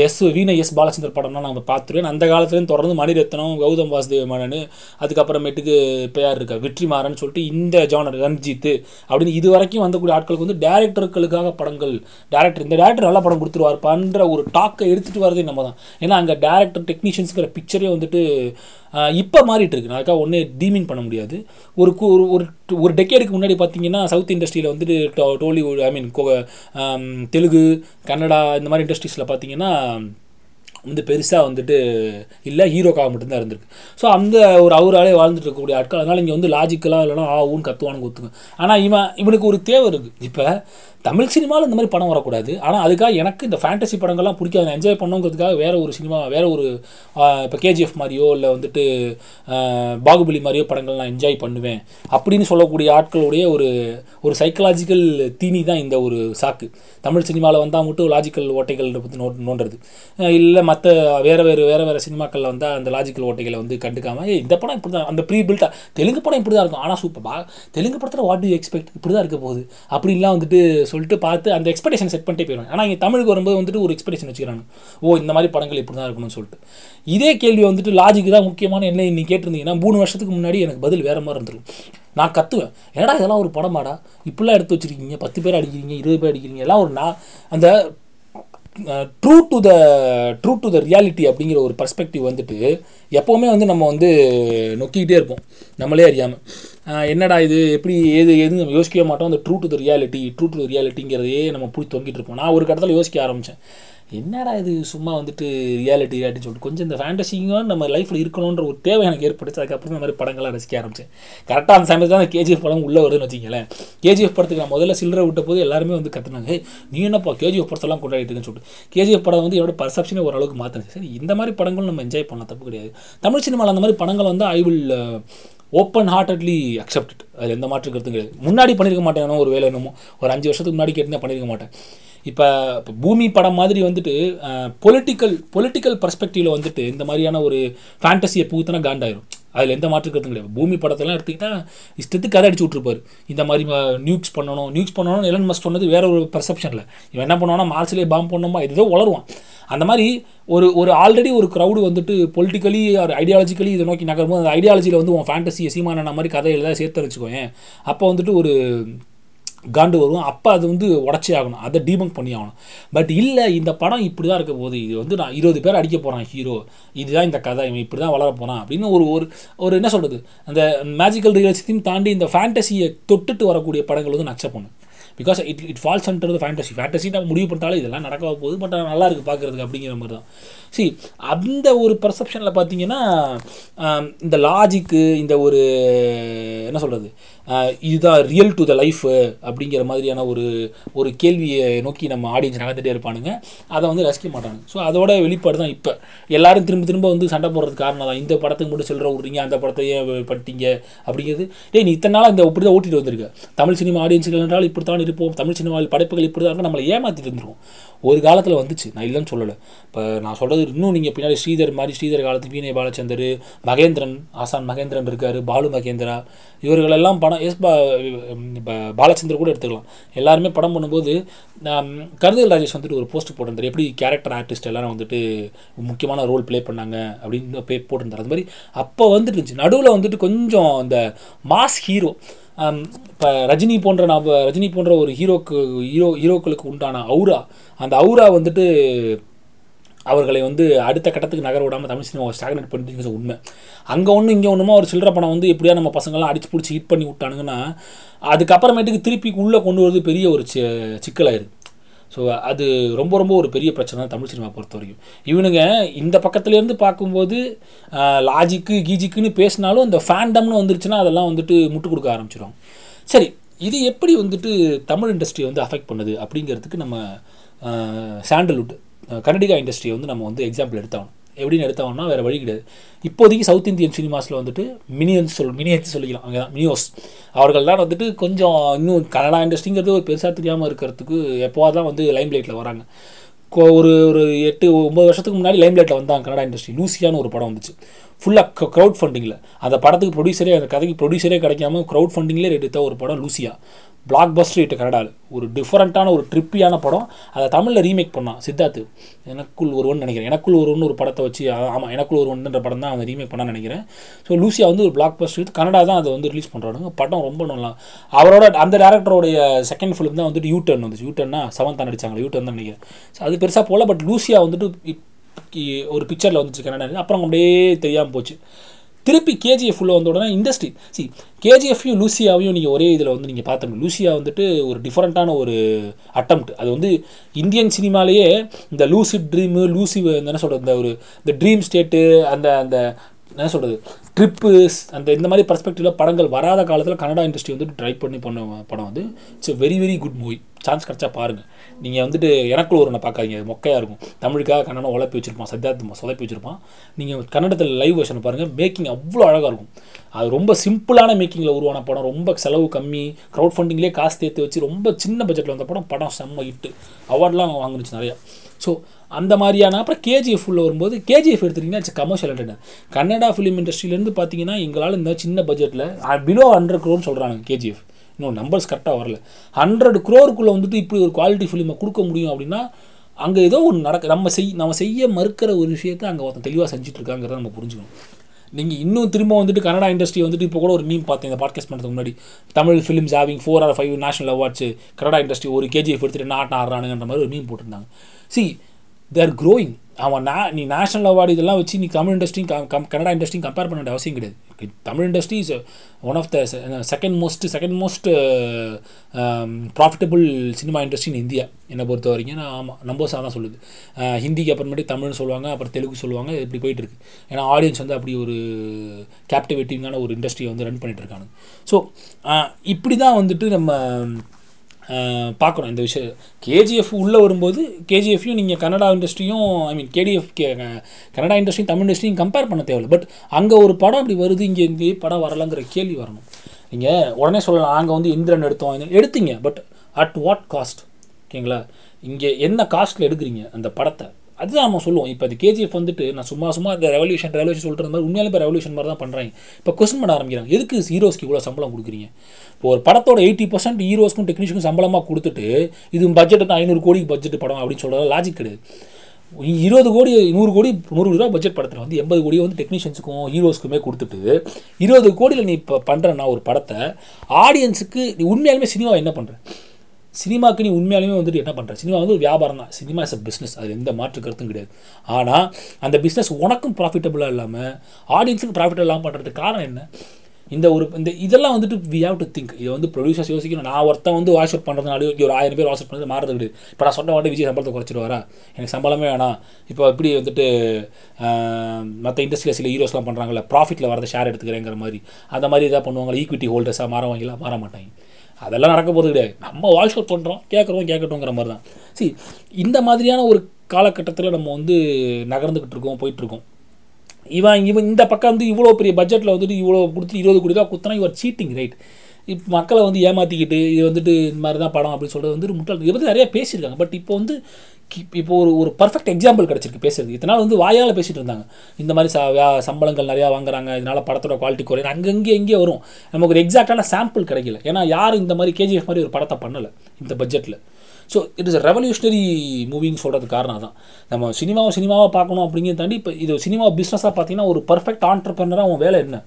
எஸ் வீண எஸ் பாலச்சந்தர் படம்னா நான் பார்த்துருவேன். அந்த காலத்துலேருந்து தொடர்ந்து மணிரத்னம் கௌதம் வாசுதேவ மேனன் அதுக்கப்புறமேட்டுக்கு பெயர் இருக்கா வெற்றிமாறன் சொல்லிட்டு இந்த ஜானர் ரஞ்சித் அப்படின்னு இது வரைக்கும் வந்தக்கூடிய ஆட்களுக்கு வந்து டேரக்டர்களுக்காக படங்கள் டேரக்டர் இந்த டேரக்டர் நல்லா படம் கொடுத்துருவார் ஒரு டாக்கை எடுத்துகிட்டு வரதே நம்ம தான். ஏன்னா அங்கே டேரக்டர் டெக்னீஷியன்ஸுங்கிற பிக்சரே வந்துட்டு இப்போ மாறிட்டு இருக்கு. அதுக்காக ஒன்றே டீமின் பண்ண முடியாது. ஒரு கு- ஒரு ஒரு ஒரு டெக்கேடுக்கு முன்னாடி பார்த்தீங்கன்னா சவுத் இண்டஸ்ட்ரியில் வந்துட்டு to- Tollywood I mean Telugu Kannada இந்த மாதிரி இண்டஸ்ட்ரீஸில் பார்த்தீங்கன்னா வந்து பெருசாக வந்துட்டு இல்லை ஹீரோக்காக மட்டும்தான் இருந்திருக்கு. ஸோ அந்த ஒரு அவராலே வாழ்ந்துட்டு இருக்கக்கூடிய ஆட்கள் அதனால் இங்கே வந்து லாஜிக்கலாக இல்லைனா ஆ ஊன்னு கத்துவானு ஒத்துங்க. ஆனால் இவன் இவனுக்கு ஒரு தேவை இருக்குது இப்போ தமிழ் சினிமாவில் இந்த மாதிரி படம் வரக்கூடாது. ஆனால் அதுக்காக எனக்கு இந்த ஃபேண்டசி படங்கள்லாம் பிடிக்காது. நான் என்ஜாய் பண்ணுங்கிறதுக்காக வேறு ஒரு சினிமா வேறு ஒரு இப்போ கேஜிஎஃப் மாதிரியோ இல்லை வந்துட்டு பாகுபலி மாதிரியோ படங்கள் நான் என்ஜாய் பண்ணுவேன். அப்படின்னு சொல்லக்கூடிய ஆட்களுடைய ஒரு ஒரு சைக்கலாஜிக்கல் தீனி தான் இந்த ஒரு சாக்கு. தமிழ் சினிமாவில் வந்தால் மட்டும் லாஜிக்கல் ஓட்டைகள் பற்றி நோ நோண்டுறது. இல்லை மற்ற வேறு வேறு வேறு வேறு சினிமாக்களில் வந்தால் அந்த லாஜிக்கல் ஓட்டைகளை வந்து கண்டுக்காமல் இந்த படம் இப்படி தான் அந்த ப்ரீ பில்ட்டாக தெலுங்கு படம் இப்படி தான் இருக்கும். ஆனால் சூப்பர் பா தெலுங்கு படத்தில் வாட் டு எக்ஸ்பெக்ட் இப்படி தான் இருக்க போகுது. அப்படின்லாம் வந்துட்டு சொல்லிட்டு பார்த்து அந்த எக்ஸ்பெக்டேஷன் செட் பண்ணிட்டே போயிடுவாங்க. ஆனால் இங்கே தமிழுக்கு வரும்போது வந்துட்டு ஒரு எக்ஸ்பெக்டேஷன் வச்சுக்கிறாங்க. ஓ இந்த மாதிரி படங்கள் இப்படி தான் இருக்கணும்னு சொல்லிட்டு. இதே கேள்வி வந்துட்டு லாஜிக் தான் முக்கியமான என்ன நீ கேட்டிருந்தீங்கன்னா மூணு வருஷத்துக்கு முன்னாடி எனக்கு பதில் வேறு மாதிரி இருந்திருக்கும். நான் கத்துவேன். என்னடா இதெல்லாம் ஒரு படமாடா? இப்படிலாம் எடுத்து வச்சிருக்கீங்க. பத்து பேர் அடிக்கிறீங்க இருபது பேர் அடிக்கிறீங்க. எல்லாம் ஒரு நான் அந்த true to the true to the reality அப்படிங்கிற ஒரு பர்ஸ்பெக்டிவ் வந்துட்டு எப்போவுமே வந்து நம்ம வந்து நொக்கிக்கிட்டே இருப்போம். நம்மளே அறியாமல் என்னடா இது? எப்படி ஏது எது நம்ம யோசிக்கவே மாட்டோம். அந்த true to the reality true to the ரியாலிட்டிங்கிறதையே நம்ம போய் தொங்கிட்டு இருப்போம். நான் ஒரு கட்டத்தில் யோசிக்க ஆரம்பித்தேன் என்னடா இது? சும்மா வந்துட்டு ரியாலிட்டி ரியாலிட்டின்னு சொல்லிட்டு. கொஞ்சம் இந்த ஃபேண்டசிங்கும் நம்ம லைஃப்பில் இருக்கணுன்ற ஒரு தேவை எனக்கு ஏற்பட்டுச்சு. அதுக்கப்புறம் இந்த மாதிரி படங்கள்லாம் ரசிக்க ஆரம்பிச்சேன். கரெக்டாக அந்த சமயத்தில் தான் கேஜிஎஃப் படம் உள்ளே வருதுன்னு வச்சிங்களேன் கேஜிஎஃப் படத்துக்கு நான் முதல்ல சில்லறை விட்ட போது எல்லாருமே வந்து கத்துனாங்க. நீ என்னப்பா கேஜிஎஃப் படத்தெல்லாம் கொண்டாடிட்டு இருக்குன்னு சொல்லிட்டு. கேஜிஎஃப் படம் வந்து என்னோட பர்செப்ஷனே ஓரளவுக்கு மாற்றினுச்சு சரி இந்த மாதிரி படங்களும் நம்ம என்ஜாய் பண்ணலாம் தப்பு கிடையாது. தமிழ் சினிமாவில் அந்த மாதிரி படங்கள் வந்து I will open heartedly accepted அதில் எந்த மாற்று கருத்தும் கிடையாது. முன்னாடி பண்ணியிருக்க மாட்டேன். ஒரு வேலை என்னமோ ஒரு அஞ்சு வருஷத்துக்கு முன்னாடி கேட்டு பண்ணியிருக்க மாட்டேன். இப்போ இப்போ பூமி படம் மாதிரி வந்துட்டு பொலிட்டிக்கல் பொலிட்டிக்கல் பர்ஸ்பெக்டிவில் வந்துட்டு இந்த மாதிரியான ஒரு ஃபேண்டசியை பூத்தினா காண்டாயிரும். அதில் எந்த மாற்று கருத்தும் கிடையாது. பூமி படத்தெல்லாம் எடுத்துக்கிட்டா இஷ்டத்துக்கு கதை அடிச்சு விட்ருப்பாரு இந்த மாதிரி நியூக்ஸ் பண்ணணும் நியூக்ஸ் பண்ணணும் எலன் மஸ்ட் சொன்னது வேற ஒரு பர்செப்ஷனில் இவன் என்ன பண்ணுவானா மார்ஸ்லேயே பாம்பு பண்ணணுமா ஏதோ வளருவான் அந்த மாதிரி ஒரு ஒரு ஆல்ரெடி ஒரு க்ரௌடு வந்துட்டு பொலிட்டிக்கலி ஒரு ஐடியாலஜிக்கலி இதை நோக்கி நகரும்போது அந்த ஐடியாலஜியில் வந்து உன் ஃபேண்டசியை சீமான மாதிரி கதை எழுத சேர்த்து வச்சுக்கோங்க அப்போ வந்துட்டு ஒரு காண்டு வரும். அப்போ அது வந்து உடச்சே ஆகணும். அதை டீபங்க் பண்ணி ஆகணும். பட் இல்லை இந்த படம் இப்படி தான் இருக்க போகுது. இது வந்து நான் இருபது பேர் அடிக்க போகிறான் ஹீரோ இதுதான் இந்த கதை. இவன் இப்படி தான் வளர போகிறான் அப்படின்னு ஒரு ஒரு ஒரு என்ன சொல்கிறது அந்த மேஜிக்கல் ரியலிஸ்டையும் தாண்டி இந்த ஃபேண்டசியை தொட்டுட்டு வரக்கூடிய படங்கள் வந்து நான் accept because it it falls under fantasy fantasy நம்ம முடிவு பண்ணிட்டாலும் இதெல்லாம் நடக்க போகுது பட் நல்லா இருக்குது பார்க்குறதுக்கு அப்படிங்கிற மாதிரி தான். சி அந்த ஒரு பர்செப்ஷனில் பார்த்தீங்கன்னா இந்த லாஜிக்கு இந்த ஒரு என்ன சொல்கிறது இதுதான் ரியல் டு த லைஃப் அப்படிங்கிற மாதிரியான ஒரு ஒரு கேள்வியை நோக்கி நம்ம ஆடியன்ஸ் நகர்ந்துட்டே இருப்பானுங்க. அதை வந்து ரசிக்க மாட்டாங்க ஸோ அதோட வெளிப்பாடு தான் இப்போ. எல்லாரும் திரும்ப திரும்ப வந்து சண்டை போடுறதுக்கு காரணம் தான். இந்த படத்துக்கு மட்டும் செல்ற விட்றீங்க அந்த படத்தையே பட்டிங்க பட்டீங்க அப்படிங்கிறது. டேய் நீ இத்தனை நாளாக இந்த இப்படி தான் ஓட்டிட்டு வந்திருக்க. தமிழ் சினிமா ஆடியன்ஸுகள் என்றால் இப்படி தான் இருப்போம். தமிழ் சினிமாவில் படைப்புகள் இப்படி தான் நம்மளை ஏமாற்றிட்டு இருந்துருவோம் ஒரு காலத்தில் வந்துச்சு. நான் இல்லைன்னு சொல்லலை. இப்போ நான் சொல்கிறது இன்னும் நீங்கள் பின்னாடி ஸ்ரீதர் மாதிரி ஸ்ரீதர் காலத்து வீணை பாலச்சந்தர் மகேந்திரன் ஆசான் மகேந்திரன் இருக்கார் பாலு மகேந்திரா. இவர்களெல்லாம் படம் எஸ் பா பா- பாலச்சந்தர் கூட எடுத்துக்கலாம். எல்லாருமே படம் பண்ணும்போது கருதல் ராஜேஷ் வந்துட்டு ஒரு போஸ்ட் போட்டிருந்தார். எப்படி கேரக்டர் ஆர்டிஸ்ட் எல்லாரும் வந்துட்டு முக்கியமான ரோல் ப்ளே பண்ணாங்க அப்படின்னு பே போட்டிருந்தார். அது மாதிரி அப்போ வந்துட்டு இருந்துச்சு. நடுவில் வந்துட்டு கொஞ்சம் இந்த மாஸ் ஹீரோ இப்போ ரஜினி போன்ற நம்ம ரஜினி போன்ற ஒரு ஹீரோக்கு ஹீரோ ஹீரோக்களுக்கு உண்டான அவுரா அந்த அவுரா வந்துட்டு அவர்களை வந்து அடுத்த கட்டத்துக்கு நகர விடாமல் தமிழ் சினிமாவை ஸ்டாக்னேட் பண்ணிட்டு உண்மை. அங்கே ஒன்று இங்கே ஒன்றுமா ஒரு சில்லற படம் வந்து எப்படியா நம்ம பசங்கள்லாம் அடிச்சு பிடிச்சி ஹிட் பண்ணி விட்டானுங்கன்னா அதுக்கப்புறமேட்டுக்கு திருப்பி உள்ளே கொண்டு வரது பெரிய ஒரு சி சிக்கலாயிருது ஸோ அது ரொம்ப ரொம்ப ஒரு பெரிய பிரச்சனை தான் தமிழ் சினிமா பொறுத்த வரைக்கும். இவனுங்க இந்த பக்கத்துலேருந்து பார்க்கும்போது லாஜிக்கு கீஜிக்குன்னு பேசினாலும் இந்த ஃபேண்டம்னு வந்துருச்சுன்னா அதெல்லாம் வந்துட்டு முட்டு கொடுக்க ஆரம்பிச்சிடும் சரி இது எப்படி வந்துட்டு தமிழ் இண்டஸ்ட்ரியை வந்து அஃபெக்ட் பண்ணுது அப்படிங்கிறதுக்கு நம்ம சாண்டல்வுட் கன்னடிகா இண்டஸ்ட்ரியை வந்து நம்ம வந்து எக்ஸாம்பிள் எடுத்தாகணும். எப்படின்னு எடுத்தோம்னா வேறு வழி கிடையாது. இப்போதைக்கு சவுத் இந்தியன் சினிமாஸில் வந்துட்டு மினியன்ஸ் சொல் மினியன்ஸ் சொல்லிக்கலாம். அங்கே தான் மினியோஸ் அவர்கள் தான் வந்துட்டு கொஞ்சம் இன்னும் கனடா இண்டஸ்ட்ரிங்கிறது ஒரு பெருசாக தெரியாமல் இருக்கிறதுக்கு எப்போவாது தான் வந்து லைம் லைட்டில் வராங்க. கோ ஒரு ஒரு எட்டு ஒம்பது வருஷத்துக்கு முன்னாடி லைம் லைட்டில் வந்தாங்க கனடா இண்டஸ்ட்ரி லூசியான்னு ஒரு படம் வந்துச்சு. ஃபுல்லாக க்ரௌட் ஃபண்டிங்கில் அந்த படத்துக்கு ப்ரொடியூசரே அந்த கதைக்கு ப்ரொடியூசரே கிடைக்காம க்ரௌட் ஃபண்டிங்லேயே எடுத்த ஒரு படம் லூசியா. பிளாக் பஸ்டர் இட்டு கனடாவில். ஒரு டிஃப்ரெண்ட்டான ஒரு ட்ரிப்பியான படம். அதை தமிழில் ரீமேக் பண்ணான் சித்தார்த்து. எனக்குள் ஒருவன் நினைக்கிறேன். எனக்குள் ஒருவன் ஒரு படத்தை வச்சு ஆமாம் எனக்குள் ஒருவன்ன்ற படம் தான் அதை ரீமேக் பண்ணான்னு நினைக்கிறேன். ஸோ லூசியா வந்து ஒரு பிளாக் பஸ்டர் எடுத்து கனடா தான் அதை வந்து ரிலீஸ் பண்ணுறாங்க படம் ரொம்ப நல்லா. அவரோட அந்த டேரக்டரோடைய செகண்ட் ஃபிலிம் தான் வந்துட்டு யூ டர்ன் வந்துச்சு. யூ டர்னா சமந்தா நடிச்சாங்க யூ டர்ன் தான் நினைக்கிறேன். ஸோ அது பெருசாக போகல பட் லூசியா வந்துட்டு ஒரு பிக்சரில் வந்துச்சு கனடா அப்புறம் அப்படியே தெரியாமல் போச்சு. திருப்பி கேஜிஎஃப் உள்ள வந்த உடனே இண்டஸ்ட்ரி சி கேஜிஎஃப்யும் லூசியாவையும் நீங்கள் ஒரே இதில் வந்து நீங்கள் பார்த்தோம் லூசியா வந்துட்டு ஒரு டிஃப்ரெண்ட்டான ஒரு அட்டம்ப்ட் அது வந்து இந்தியன் சினிமாலேயே இந்த லூசிட் ட்ரீமு லூசி என்ன சொல்கிறது இந்த ஒரு இந்த ட்ரீம் ஸ்டேட்டு அந்த அந்த என்ன சொல்கிறது ட்ரிப்பு அந்த இந்த மாதிரி பர்ஸ்பெக்டிவில் படங்கள் வராத காலத்தில் கனடா இண்டஸ்ட்ரி வந்துட்டு ட்ரை பண்ணி பண்ண படம் வந்து it's very very good movie chance கிடச்சா பாருங்கள் நீங்கள் வந்துட்டு எனக்குள்ள ஒரு பார்க்காதீங்க அது மொக்கையாக இருக்கும். தமிழுக்காக கன்னடம் உழப்பி வச்சிருப்பான் சத்யார்த்த சொதப்பி வச்சிருப்பான். நீங்கள் கன்னடத்தில் லைவ் வெர்ஷன் பாருங்கள் மேக்கிங் அவ்வளோ அழகாக இருக்கும். அது ரொம்ப சிம்பிளான மேக்கிங்கில் உருவான படம். ரொம்ப செலவு கம்மி. க்ரௌட் ஃபண்டிங்லேயே காசு தேர்த்து வச்சு ரொம்ப சின்ன பட்ஜெட்டில் வந்த படம். படம் செம்ம ஹிட்டு அவார்ட்லாம் வாங்குனுச்சு நிறையா. ஸோ அந்த மாதிரியான அப்புறம் கேஜிஎஃப் உள்ள வரும்போது கேஜிஎஃப் எடுத்துட்டிங்கன்னா it's commercial entertainer Kannada film இண்டஸ்ட்ரியிலேருந்து பார்த்தீங்கன்னா எங்களால் இந்த சின்ன பட்ஜெட்டில் பிலோ ஹண்ட்ரட் க்ரோன்னு சொல்கிறாங்க கேஜிஎஃப் இன்னும் நம்பர்ஸ் கரெக்டாக வரல. ஹண்ட்ரட் க்ரோருக்குள்ளே வந்துட்டு இப்படி ஒரு குவாலிட்டி ஃபிலிமை கொடுக்க முடியும் அப்படின்னா அங்கே ஏதோ ஒன்று நடக்க நம்ம செய் நம்ம செய்ய மறுக்கிற ஒரு விஷயத்தை அங்கே ஒருத்தன் தெளிவாக செஞ்சுட்ருக்காங்கிறத நம்ம புரிஞ்சுக்கணும். நீங்கள் இன்னும் திரும்ப வந்துட்டு கனடா இண்டஸ்ட்ரி வந்துட்டு இப்போ கூட ஒரு மீம் பார்த்தேன் இந்த பாட்காஸ்ட் பண்ணுறதுக்கு முன்னாடி. Tamil films having four or five national awards Kannada industry ஒரு கேஜிஎஃப் எடுத்துட்டு நாட்டு ஆடுறானுங்கிற மாதிரி ஒரு மீம் போட்டிருந்தாங்க. சி தேர் க்ரோயிங் அவன் நா நீ நேஷனல் அவார்டு இதெல்லாம் வச்சு நீ தமிழ் இண்டஸ்ட்ரியும் கனடா இண்டஸ்ட்ரியும் கம்பேர் பண்ண வேண்டிய அவசியம் கிடையாது. Tamil industry is one of the second most second most profitable cinema industry in India என்னை பொறுத்த வரைக்கும். நான் ஆமாம் நம்பர்ஸாக தான் சொல்லுது. ஹிந்திக்கு அப்புறமேட்டு தமிழ்னு சொல்லுவாங்க அப்புறம் தெலுங்கு சொல்லுவாங்க இப்படி போயிட்டுருக்கு ஏன்னா ஆடியன்ஸ் வந்து அப்படி ஒரு கேப்டிவேட்டிங்கான ஒரு இண்டஸ்ட்ரியை வந்து ரன் பண்ணிகிட்டு இருக்காங்க. ஸோ இப்படி தான் வந்துட்டு நம்ம பார்க்கணும் இந்த விஷயம். கேஜிஎஃப் உள்ளே வரும்போது கேஜிஎஃப்லையும் நீங்கள் Kannada இண்டஸ்ட்ரியும் I mean KGF K Kannada இண்டஸ்ட்ரியும் Tamil இண்டஸ்ட்ரியும் கம்பேர் பண்ண தேவையில்லை. பட் அங்கே ஒரு படம் அப்படி வருது இங்கே இந்த படம் வரலங்கிற கேள்வி வரணும். நீங்கள் உடனே சொல்லலாம் நாங்கள் வந்து இந்திரன் எடுத்தோம் எடுத்தீங்க. பட் அட் வாட் காஸ்ட் ஓகேங்களா? இங்கே என்ன காஸ்ட்டில் எடுக்கிறீங்க அந்த படத்தை? அதுதான் நம்ம சொல்லுவோம் இப்போ அது கேஜிஎஃப் வந்துட்டு நான் சும்மா சும்மா இந்த ரெவல்யூஷன் ரெவல்யூஷன் சொல்கிற மாதிரி உண்மையாலும் இப்போ ரெவல்யூஷன் மாதிரி தான் பண்ணுறாங்க இப்போ கொஸ்டின் பண்ண ஆரம்பிக்கிறாங்க. எதுக்கு ஹீரோஸ்க்கு இவ்வளோ சம்பளம் கொடுக்குறீங்க? இப்போ ஒரு படத்தோட எயிட்டி பர்சன்ட் ஹீரோஸ்க்கும் டெக்னீஷியனுக்கும் சம்பளமாக கொடுத்துட்டு இது பட்ஜெட் தான் ஐநூறு கோடிக்கு பட்ஜெட் படம் அப்படின்னு சொல்கிறது லாஜிக் கிடையாது. இருபது கோடி நூறு கோடி நூறு ரூபா பட்ஜெட் படத்தில் வந்து எண்பது கோடி வந்து டெக்னீஷியன்ஸுக்கும் ஹீரோஸ்க்குமே கொடுத்துட்டு இருபது கோடியில் நீ இப்போ பண்ணுறேன்னா ஒரு படத்தை ஆடியன்ஸுக்கு நீ உண்மையாலுமே சினிமா என்ன பண்ணுற சினிமாக்கு நீ உண்மையாலுமே வந்துட்டு என்ன பண்ணுற சினிமா வந்து ஒரு வியாபாரம் தான். சினிமா இஸ் அ பிஸ்னஸ் அது எந்த மாற்று கருத்தும் கிடையாது. ஆனால் அந்த பிஸ்னஸ் உனக்கும் ப்ராஃபிட்டபுளாக இல்லாமல் ஆடியன்ஸுக்கு ப்ராஃபிட் இல்லாமல் பண்ணுறதுக்கு காரணம் என்ன? இந்த ஒரு இந்த இதெல்லாம் வந்துட்டு வி ஹாவ் டு திங்க் இது வந்து ப்ரொடியூசர்ஸ் யோசிக்கணும். நான் ஒருத்தன் வந்து வாஷ் அவுட் பண்ணுறதுனால ஒரு ஆயிரம் பேர் வாஷ் அவுட் பண்ணுறது மாறது கிடையாது. இப்போ நான் சொன்ன வாட்டி விஜய் சம்பளத்தை குறைச்சிடுவாரா எனக்கு சம்பளமே வேணாம். இப்போ இப்படி வந்துட்டு மற்ற இண்டஸ்ட்ரியில் சில ஹீரோஸ்லாம் பண்ணுறாங்கல்ல ப்ராஃபிட்டில் வரத ஷேர் எடுத்துக்கிறேங்கிற மாதிரி. அந்த மாதிரி இதாக பண்ணுவாங்களா? ஈக்விட்டி ஹோல்டர்ஸாக மாறவாங்களா மாற மாட்டாங்க. அதெல்லாம் நடக்க போகிறது கிடையாது. நம்ம வாய்ஸ் அவுட் பண்ணுறோம் கேட்குறோம் கேட்கட்டோங்கிற மாதிரி தான் சரி இந்த மாதிரியான ஒரு காலகட்டத்தில் நம்ம வந்து நகர்ந்துக்கிட்டு இருக்கோம் போயிட்டுருக்கோம். இவன் இவன் இந்த பக்கம் வந்து இவ்வளோ பெரிய பட்ஜெட்டில் வந்துட்டு இவ்வளோ கொடுத்து இருபது கோடி ரூபா குத்துனா இவர் சீட்டிங் ரைட் இப்போ மக்களை வந்து ஏமாற்றிக்கிட்டு இது வந்துட்டு இந்த மாதிரி தான் படம் அப்படின்னு சொல்கிறது வந்து முட்டாள் இதை பற்றி நிறையா பேசியிருக்காங்க. பட் இப்போ வந்து கி- இப்போ ஒரு ஒரு பர்ஃபெக்ட் எக்ஸாம்பிள் கிடச்சிருக்கு பேசுறது. இத்தனை நாள் வந்து வாயால் பேசிகிட்டு இருந்தாங்க. இந்த மாதிரி ச சம்பளங்கள் நிறையா வாங்குறாங்க. இதனால் படத்தோட குவாலிட்டி குறையும் அங்கங்கே எங்கே வரும். நமக்கு ஒரு எக்ஸாக்டான சாம்பிள் கிடைக்கல. ஏன்னா யாரும் இந்த மாதிரி கேஜிஎஃப் மாதிரி ஒரு படத்தை பண்ணலை. இந்த பட்ஜெட்டில் ஸோ இட் இஸ் ரெவல்யூஷனரி மூவின்னு சொல்கிறது காரணம் தான் நம்ம சினிமாவை சினிமாவாக பார்க்கணும் அப்படிங்கிறத தாண்டி இப்போ இது சினிமா பிஸ்னஸாக பார்த்தீங்கன்னா ஒரு பர்ஃபெக்ட் ஆண்டர்பிரினராக அவன் வேலை என்ன?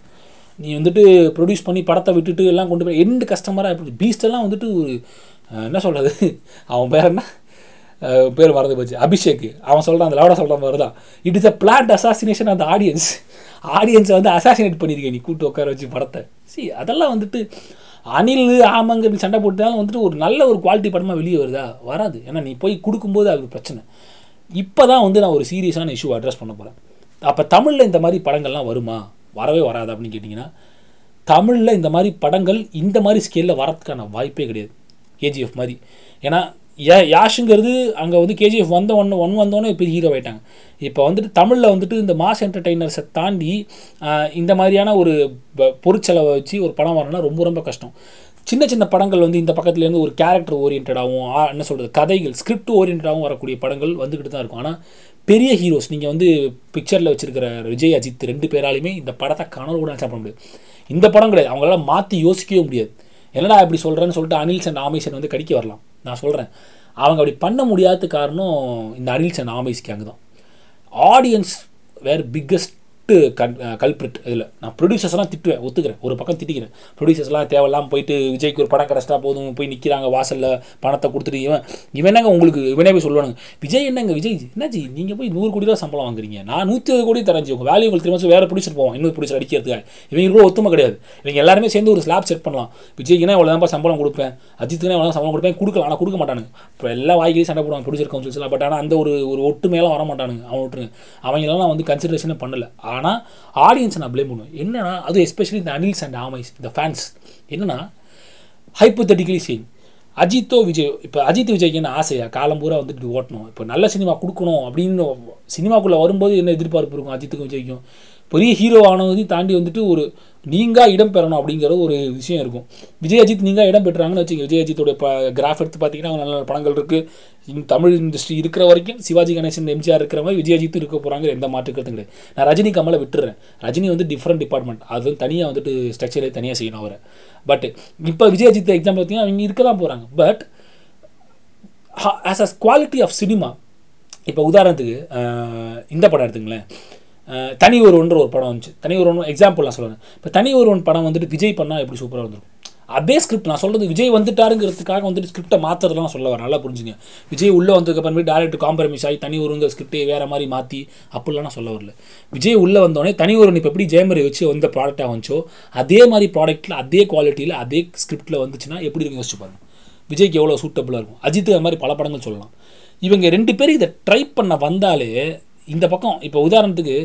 நீ வந்துட்டு ப்ரொடியூஸ் பண்ணி படத்தை விட்டுட்டு எல்லாம் கொண்டு போய் எண்டு கஸ்டமராக எப்படி பீஸ்டெல்லாம் வந்துட்டு ஒரு என்ன சொல்கிறது (laughs) அவன் பேர் என்ன? பேர் மறந்து போச்சு. அபிஷேக். அவன் சொல்கிறான் அந்த லவடா சொல்கிற மாதிரி தான். It is a plot assassination அந்த ஆடியன்ஸ் ஆடியன்ஸை வந்து அசாசினேட் பண்ணியிருக்கேன் நீ. கூட்டு உட்கார வச்சு படத்தை. சி அதெல்லாம் வந்துட்டு அணில் ஆமங்க சண்டை போட்டாலும் வந்துட்டு ஒரு நல்ல ஒரு குவாலிட்டி படமாக வெளியே வருதா? வராது. ஏன்னா நீ போய் கொடுக்கும்போது அது பிரச்சனை. இப்போ தான் வந்து நான் ஒரு சீரியஸான இஷ்யூ அட்ரஸ் பண்ண போகிறேன் அப்போ தமிழில் இந்த மாதிரி படங்கள்லாம் வருமா? வரவே வராது அப்படின்னு கேட்டிங்கன்னா தமிழில் இந்த மாதிரி படங்கள் இந்த மாதிரி ஸ்கேலில் வரதுக்கான வாய்ப்பே கிடையாது. கேஜிஎஃப் மாதிரி. ஏன்னா ஏ யாஷுங்கிறது அங்கே வந்து கேஜிஎஃப் வந்த ஒன்று ஒன் வந்தோன்னே பெரிய ஹீரோ ஆகிட்டாங்க இப்போ வந்துட்டு தமிழில் வந்துட்டு இந்த மாஸ் என்டர்டெய்னர்ஸை தாண்டி இந்த மாதிரியான ஒரு பொருட்செலவை வச்சு ஒரு படம் வரணும்னா ரொம்ப ரொம்ப கஷ்டம். சின்ன சின்ன படங்கள் வந்து இந்த பக்கத்துலேருந்து ஒரு கேரக்டர் ஓரியன்டாகவும் என்ன சொல்கிறது கதைகள் ஸ்கிரிப்ட் ஓரியன்டாகவும் வரக்கூடிய படங்கள் வந்துக்கிட்டு தான் இருக்கும். ஆனால் பெரிய ஹீரோஸ் நீங்கள் வந்து பிக்சரில் வச்சுருக்கிற விஜய் அஜித் ரெண்டு பேராலையுமே இந்த படத்தை கனவு கூட சாப்பிட முடியாது. இந்த படம் கிடையாது. அவங்களால மாற்றி யோசிக்கவே முடியாது. என்னடா இப்படி சொல்கிறேன்னு சொல்லிட்டு அனில் அண்ட் ஆமேஷன் வந்து கடிக்க வரலாம். நான் சொல்கிறேன் அவங்க அப்படி பண்ண முடியாத காரணம் இந்த அனில் அண்ட் ஆமேஷ் கேங் தான் audience were biggest gun culprit இதில் நான் ப்ரொடியூசர்ஸ்லாம் திட்டுவேன் ஒத்துக்கிறேன். ஒரு பக்கம் திட்டிக்கிறேன். ப்ரொடியூசர்ஸ்லாம் தேவையில்லாம போயிட்டு விஜய்க்கு ஒரு படம் கிடச்சிட்டா போதும் போய் நிற்கிறாங்க வாசலில் பணத்தை கொடுத்துட்டு இவன் இவன் என்னங்க உங்களுக்கு இவனே போய் சொல்லுவானுங்க. விஜய் என்னங்க விஜய் என்னாச்சு? நீங்கள் போய் நூறு கோடி ரூபா சம்பளம் வாங்குறீங்க. நான் நூற்றி இருபது கோடி தரஞ்சி உங்கள் வேலையை உங்களுக்கு திரும்ப வேறு ப்ரொடியூசர் போவோம் இன்னொரு ப்ரொடியூசர் அடிக்கிறதுக்காக. இவங்க கூட ஒத்துமை கிடையாது. இவங்க எல்லாருமே சேர்ந்து ஒரு ஸ்லாப் செட் பண்ணலாம். விஜய்க்குனா இவ்வளோ தான் சம்பளம் கொடுப்பேன். அஜித்துக்குனா இவ்வளோ சம்பளம் கொடுப்பேன். கொடுக்கலாம். ஆனால் கொடுக்க மாட்டானுங்க. இப்போ எல்லா வாய்க்கு சண்டை போடுவாங்க ப்ரொடியூசர் கவுன்சில்ஸ்லாம் பட் ஆனால் அந்த ஒரு ஒரு ஒட்டுமையெல்லாம் வர மாட்டானுங்க அவன் விட்டுருங்க அவங்களெல்லாம் நான் வந்து கன்சிடரேஷனே பண்ணல. ஆனால் ஆடியன்ஸை நான் ப்ளேம் பண்ணுவேன். என்னென்னா அது எஸ்பெஷலி இந்த அனில்ஸ் அண்ட் ஆமைஸ் இந்த ஃபேன்ஸ் என்னன்னா ஹைப்போத்தட்டிக்கலி சேம் அஜித்தோ விஜய் இப்போ அஜித் விஜய்க்கு என்ன ஆசையா? காலம் பூரா வந்துட்டு ஓட்டணும். இப்போ நல்ல சினிமா கொடுக்கணும் அப்படின்னு சினிமாக்குள்ளே வரும்போது என்ன எதிர்பார்ப்பு இருக்கும் அஜித்துக்கும் விஜய்க்கும்? பெரிய ஹீரோ ஆனதையும் தாண்டி வந்துட்டு ஒரு நீங்கள் இடம் பெறணும் அப்படிங்கிற ஒரு விஷயம் இருக்கும். விஜய் அஜித் நீங்கா இடம் பெற்றாங்கன்னு வச்சுங்க விஜய் அஜித்தோட ப கிராஃப் எடுத்து பார்த்தீங்கன்னா நல்ல நல்ல படங்கள் இருக்குது தமிழ் இண்டஸ்ட்ரி இருக்கிற வரைக்கும் சிவாஜி கணேசன் எம்ஜிஆர் இருக்கிற மாதிரி விஜய் அஜித் இருக்க போகிறாங்க எந்த மாற்று கருத்து கிடையாது. நான் ரஜினி கமலை விட்டுறேன். ரஜினி வந்து டிஃப்ரெண்ட் டிபார்ட்மெண்ட் அது வந்து தனியாக வந்துட்டு ஸ்ட்ரக்சரே தனியாக செய்யணும் அவரை. பட் இப்போ விஜய் அஜித் எக்ஸாம்பிள் பார்த்தீங்கன்னா அவங்க இருக்க தான் போகிறாங்க but as a quality of cinema இப்போ உதாரணத்துக்கு இந்த படம் எடுத்துங்களேன். தனி ஒருவன்ற ஒரு படம் வந்துச்சு. தனி ஒருவன் எக்ஸாம்பிள் நான் சொல்கிறேன் இப்போ தனி ஒருவன் படம் வந்துட்டு விஜய் பண்ணால் எப்படி சூப்பராக இருந்திருக்கும்? அதே ஸ்கிரிப்ட் நான் சொல்கிறது விஜய் வந்துட்டாருங்கிறதுக்காக வந்துட்டு ஸ்கிரிப்டை மாற்றுறதுலாம் சொல்ல வரேன். நல்லா புரிஞ்சுங்க. விஜய் உள்ளே வந்ததுக்கப்புறமே டேரக்ட் காம்ப்ரமைஸ் ஆகி தனி ஒருங்கிற ஸ்கிரிப்டே வேறு மாதிரி மாற்றி அப்படிலாம் நான் சொல்ல வரல. விஜய் உள்ளே வந்தோடனே தனி ஒருவன் இப்போ எப்படி ஜெயமரி வச்சு வந்த ப்ராடக்டாக வந்துச்சோ அதே மாதிரி ப்ராடக்ட்டில் அதே குவாலிட்டியில் அதே ஸ்கிரிப்டில் வந்துச்சுன்னா எப்படி இருக்கும் யோசிச்சு பாருங்கள் விஜய்க்கு எவ்வளோ சூட்டபுளாக இருக்கும்? அஜித் அது மாதிரி பல படங்கள் சொல்லலாம். இவங்க ரெண்டு பேரும் இதை ட்ரை பண்ண வந்தாலே இந்த பக்கம் இப்போ உதாரணத்துக்கு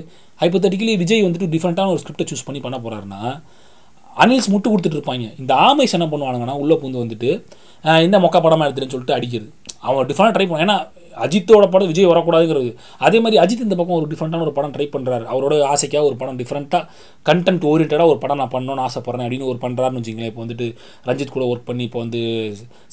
ஹைப்போத்தட்டிக்கலி விஜய் வந்துட்டு டிஃப்ரெண்ட்டான ஒரு ஸ்கிரிப்டை சூஸ் பண்ணி பண்ண போகிறாருன்னா அனில்ஸ் முட்டு கொடுத்துட்டு இருப்பாங்க. இந்த ஆமைஸ் என்ன பண்ணுவானுங்கன்னா உள்ளே பூந்து வந்துட்டு இந்த மொக்க படமாக எடுத்துருன்னு சொல்லிட்டு அடிக்கிறது. அவன் டிஃப்ரெண்டாக ட்ரை பண்ணுவான் ஏன்னா அஜித்தோட படம் விஜய் வரக்கூடாதுங்கிறது. அதே மாதிரி அஜித் இந்த பக்கம் ஒரு டிஃப்ரெண்ட்டான ஒரு படம் ட்ரை பண்ணுறாரு அவரோட ஆசைக்காக ஒரு படம் டிஃப்ரெண்ட்டாக கண்டென்ட் ஓரியன்டாக ஒரு படம் நான் பண்ணணும்னு ஆசைப்பட்றேன் அப்படின்னு ஒரு பண்ணுறாருன்னு வச்சிங்களேன் இப்போ வந்துட்டு ரஞ்சித் கூட ஒர்க் பண்ணி இப்போ வந்து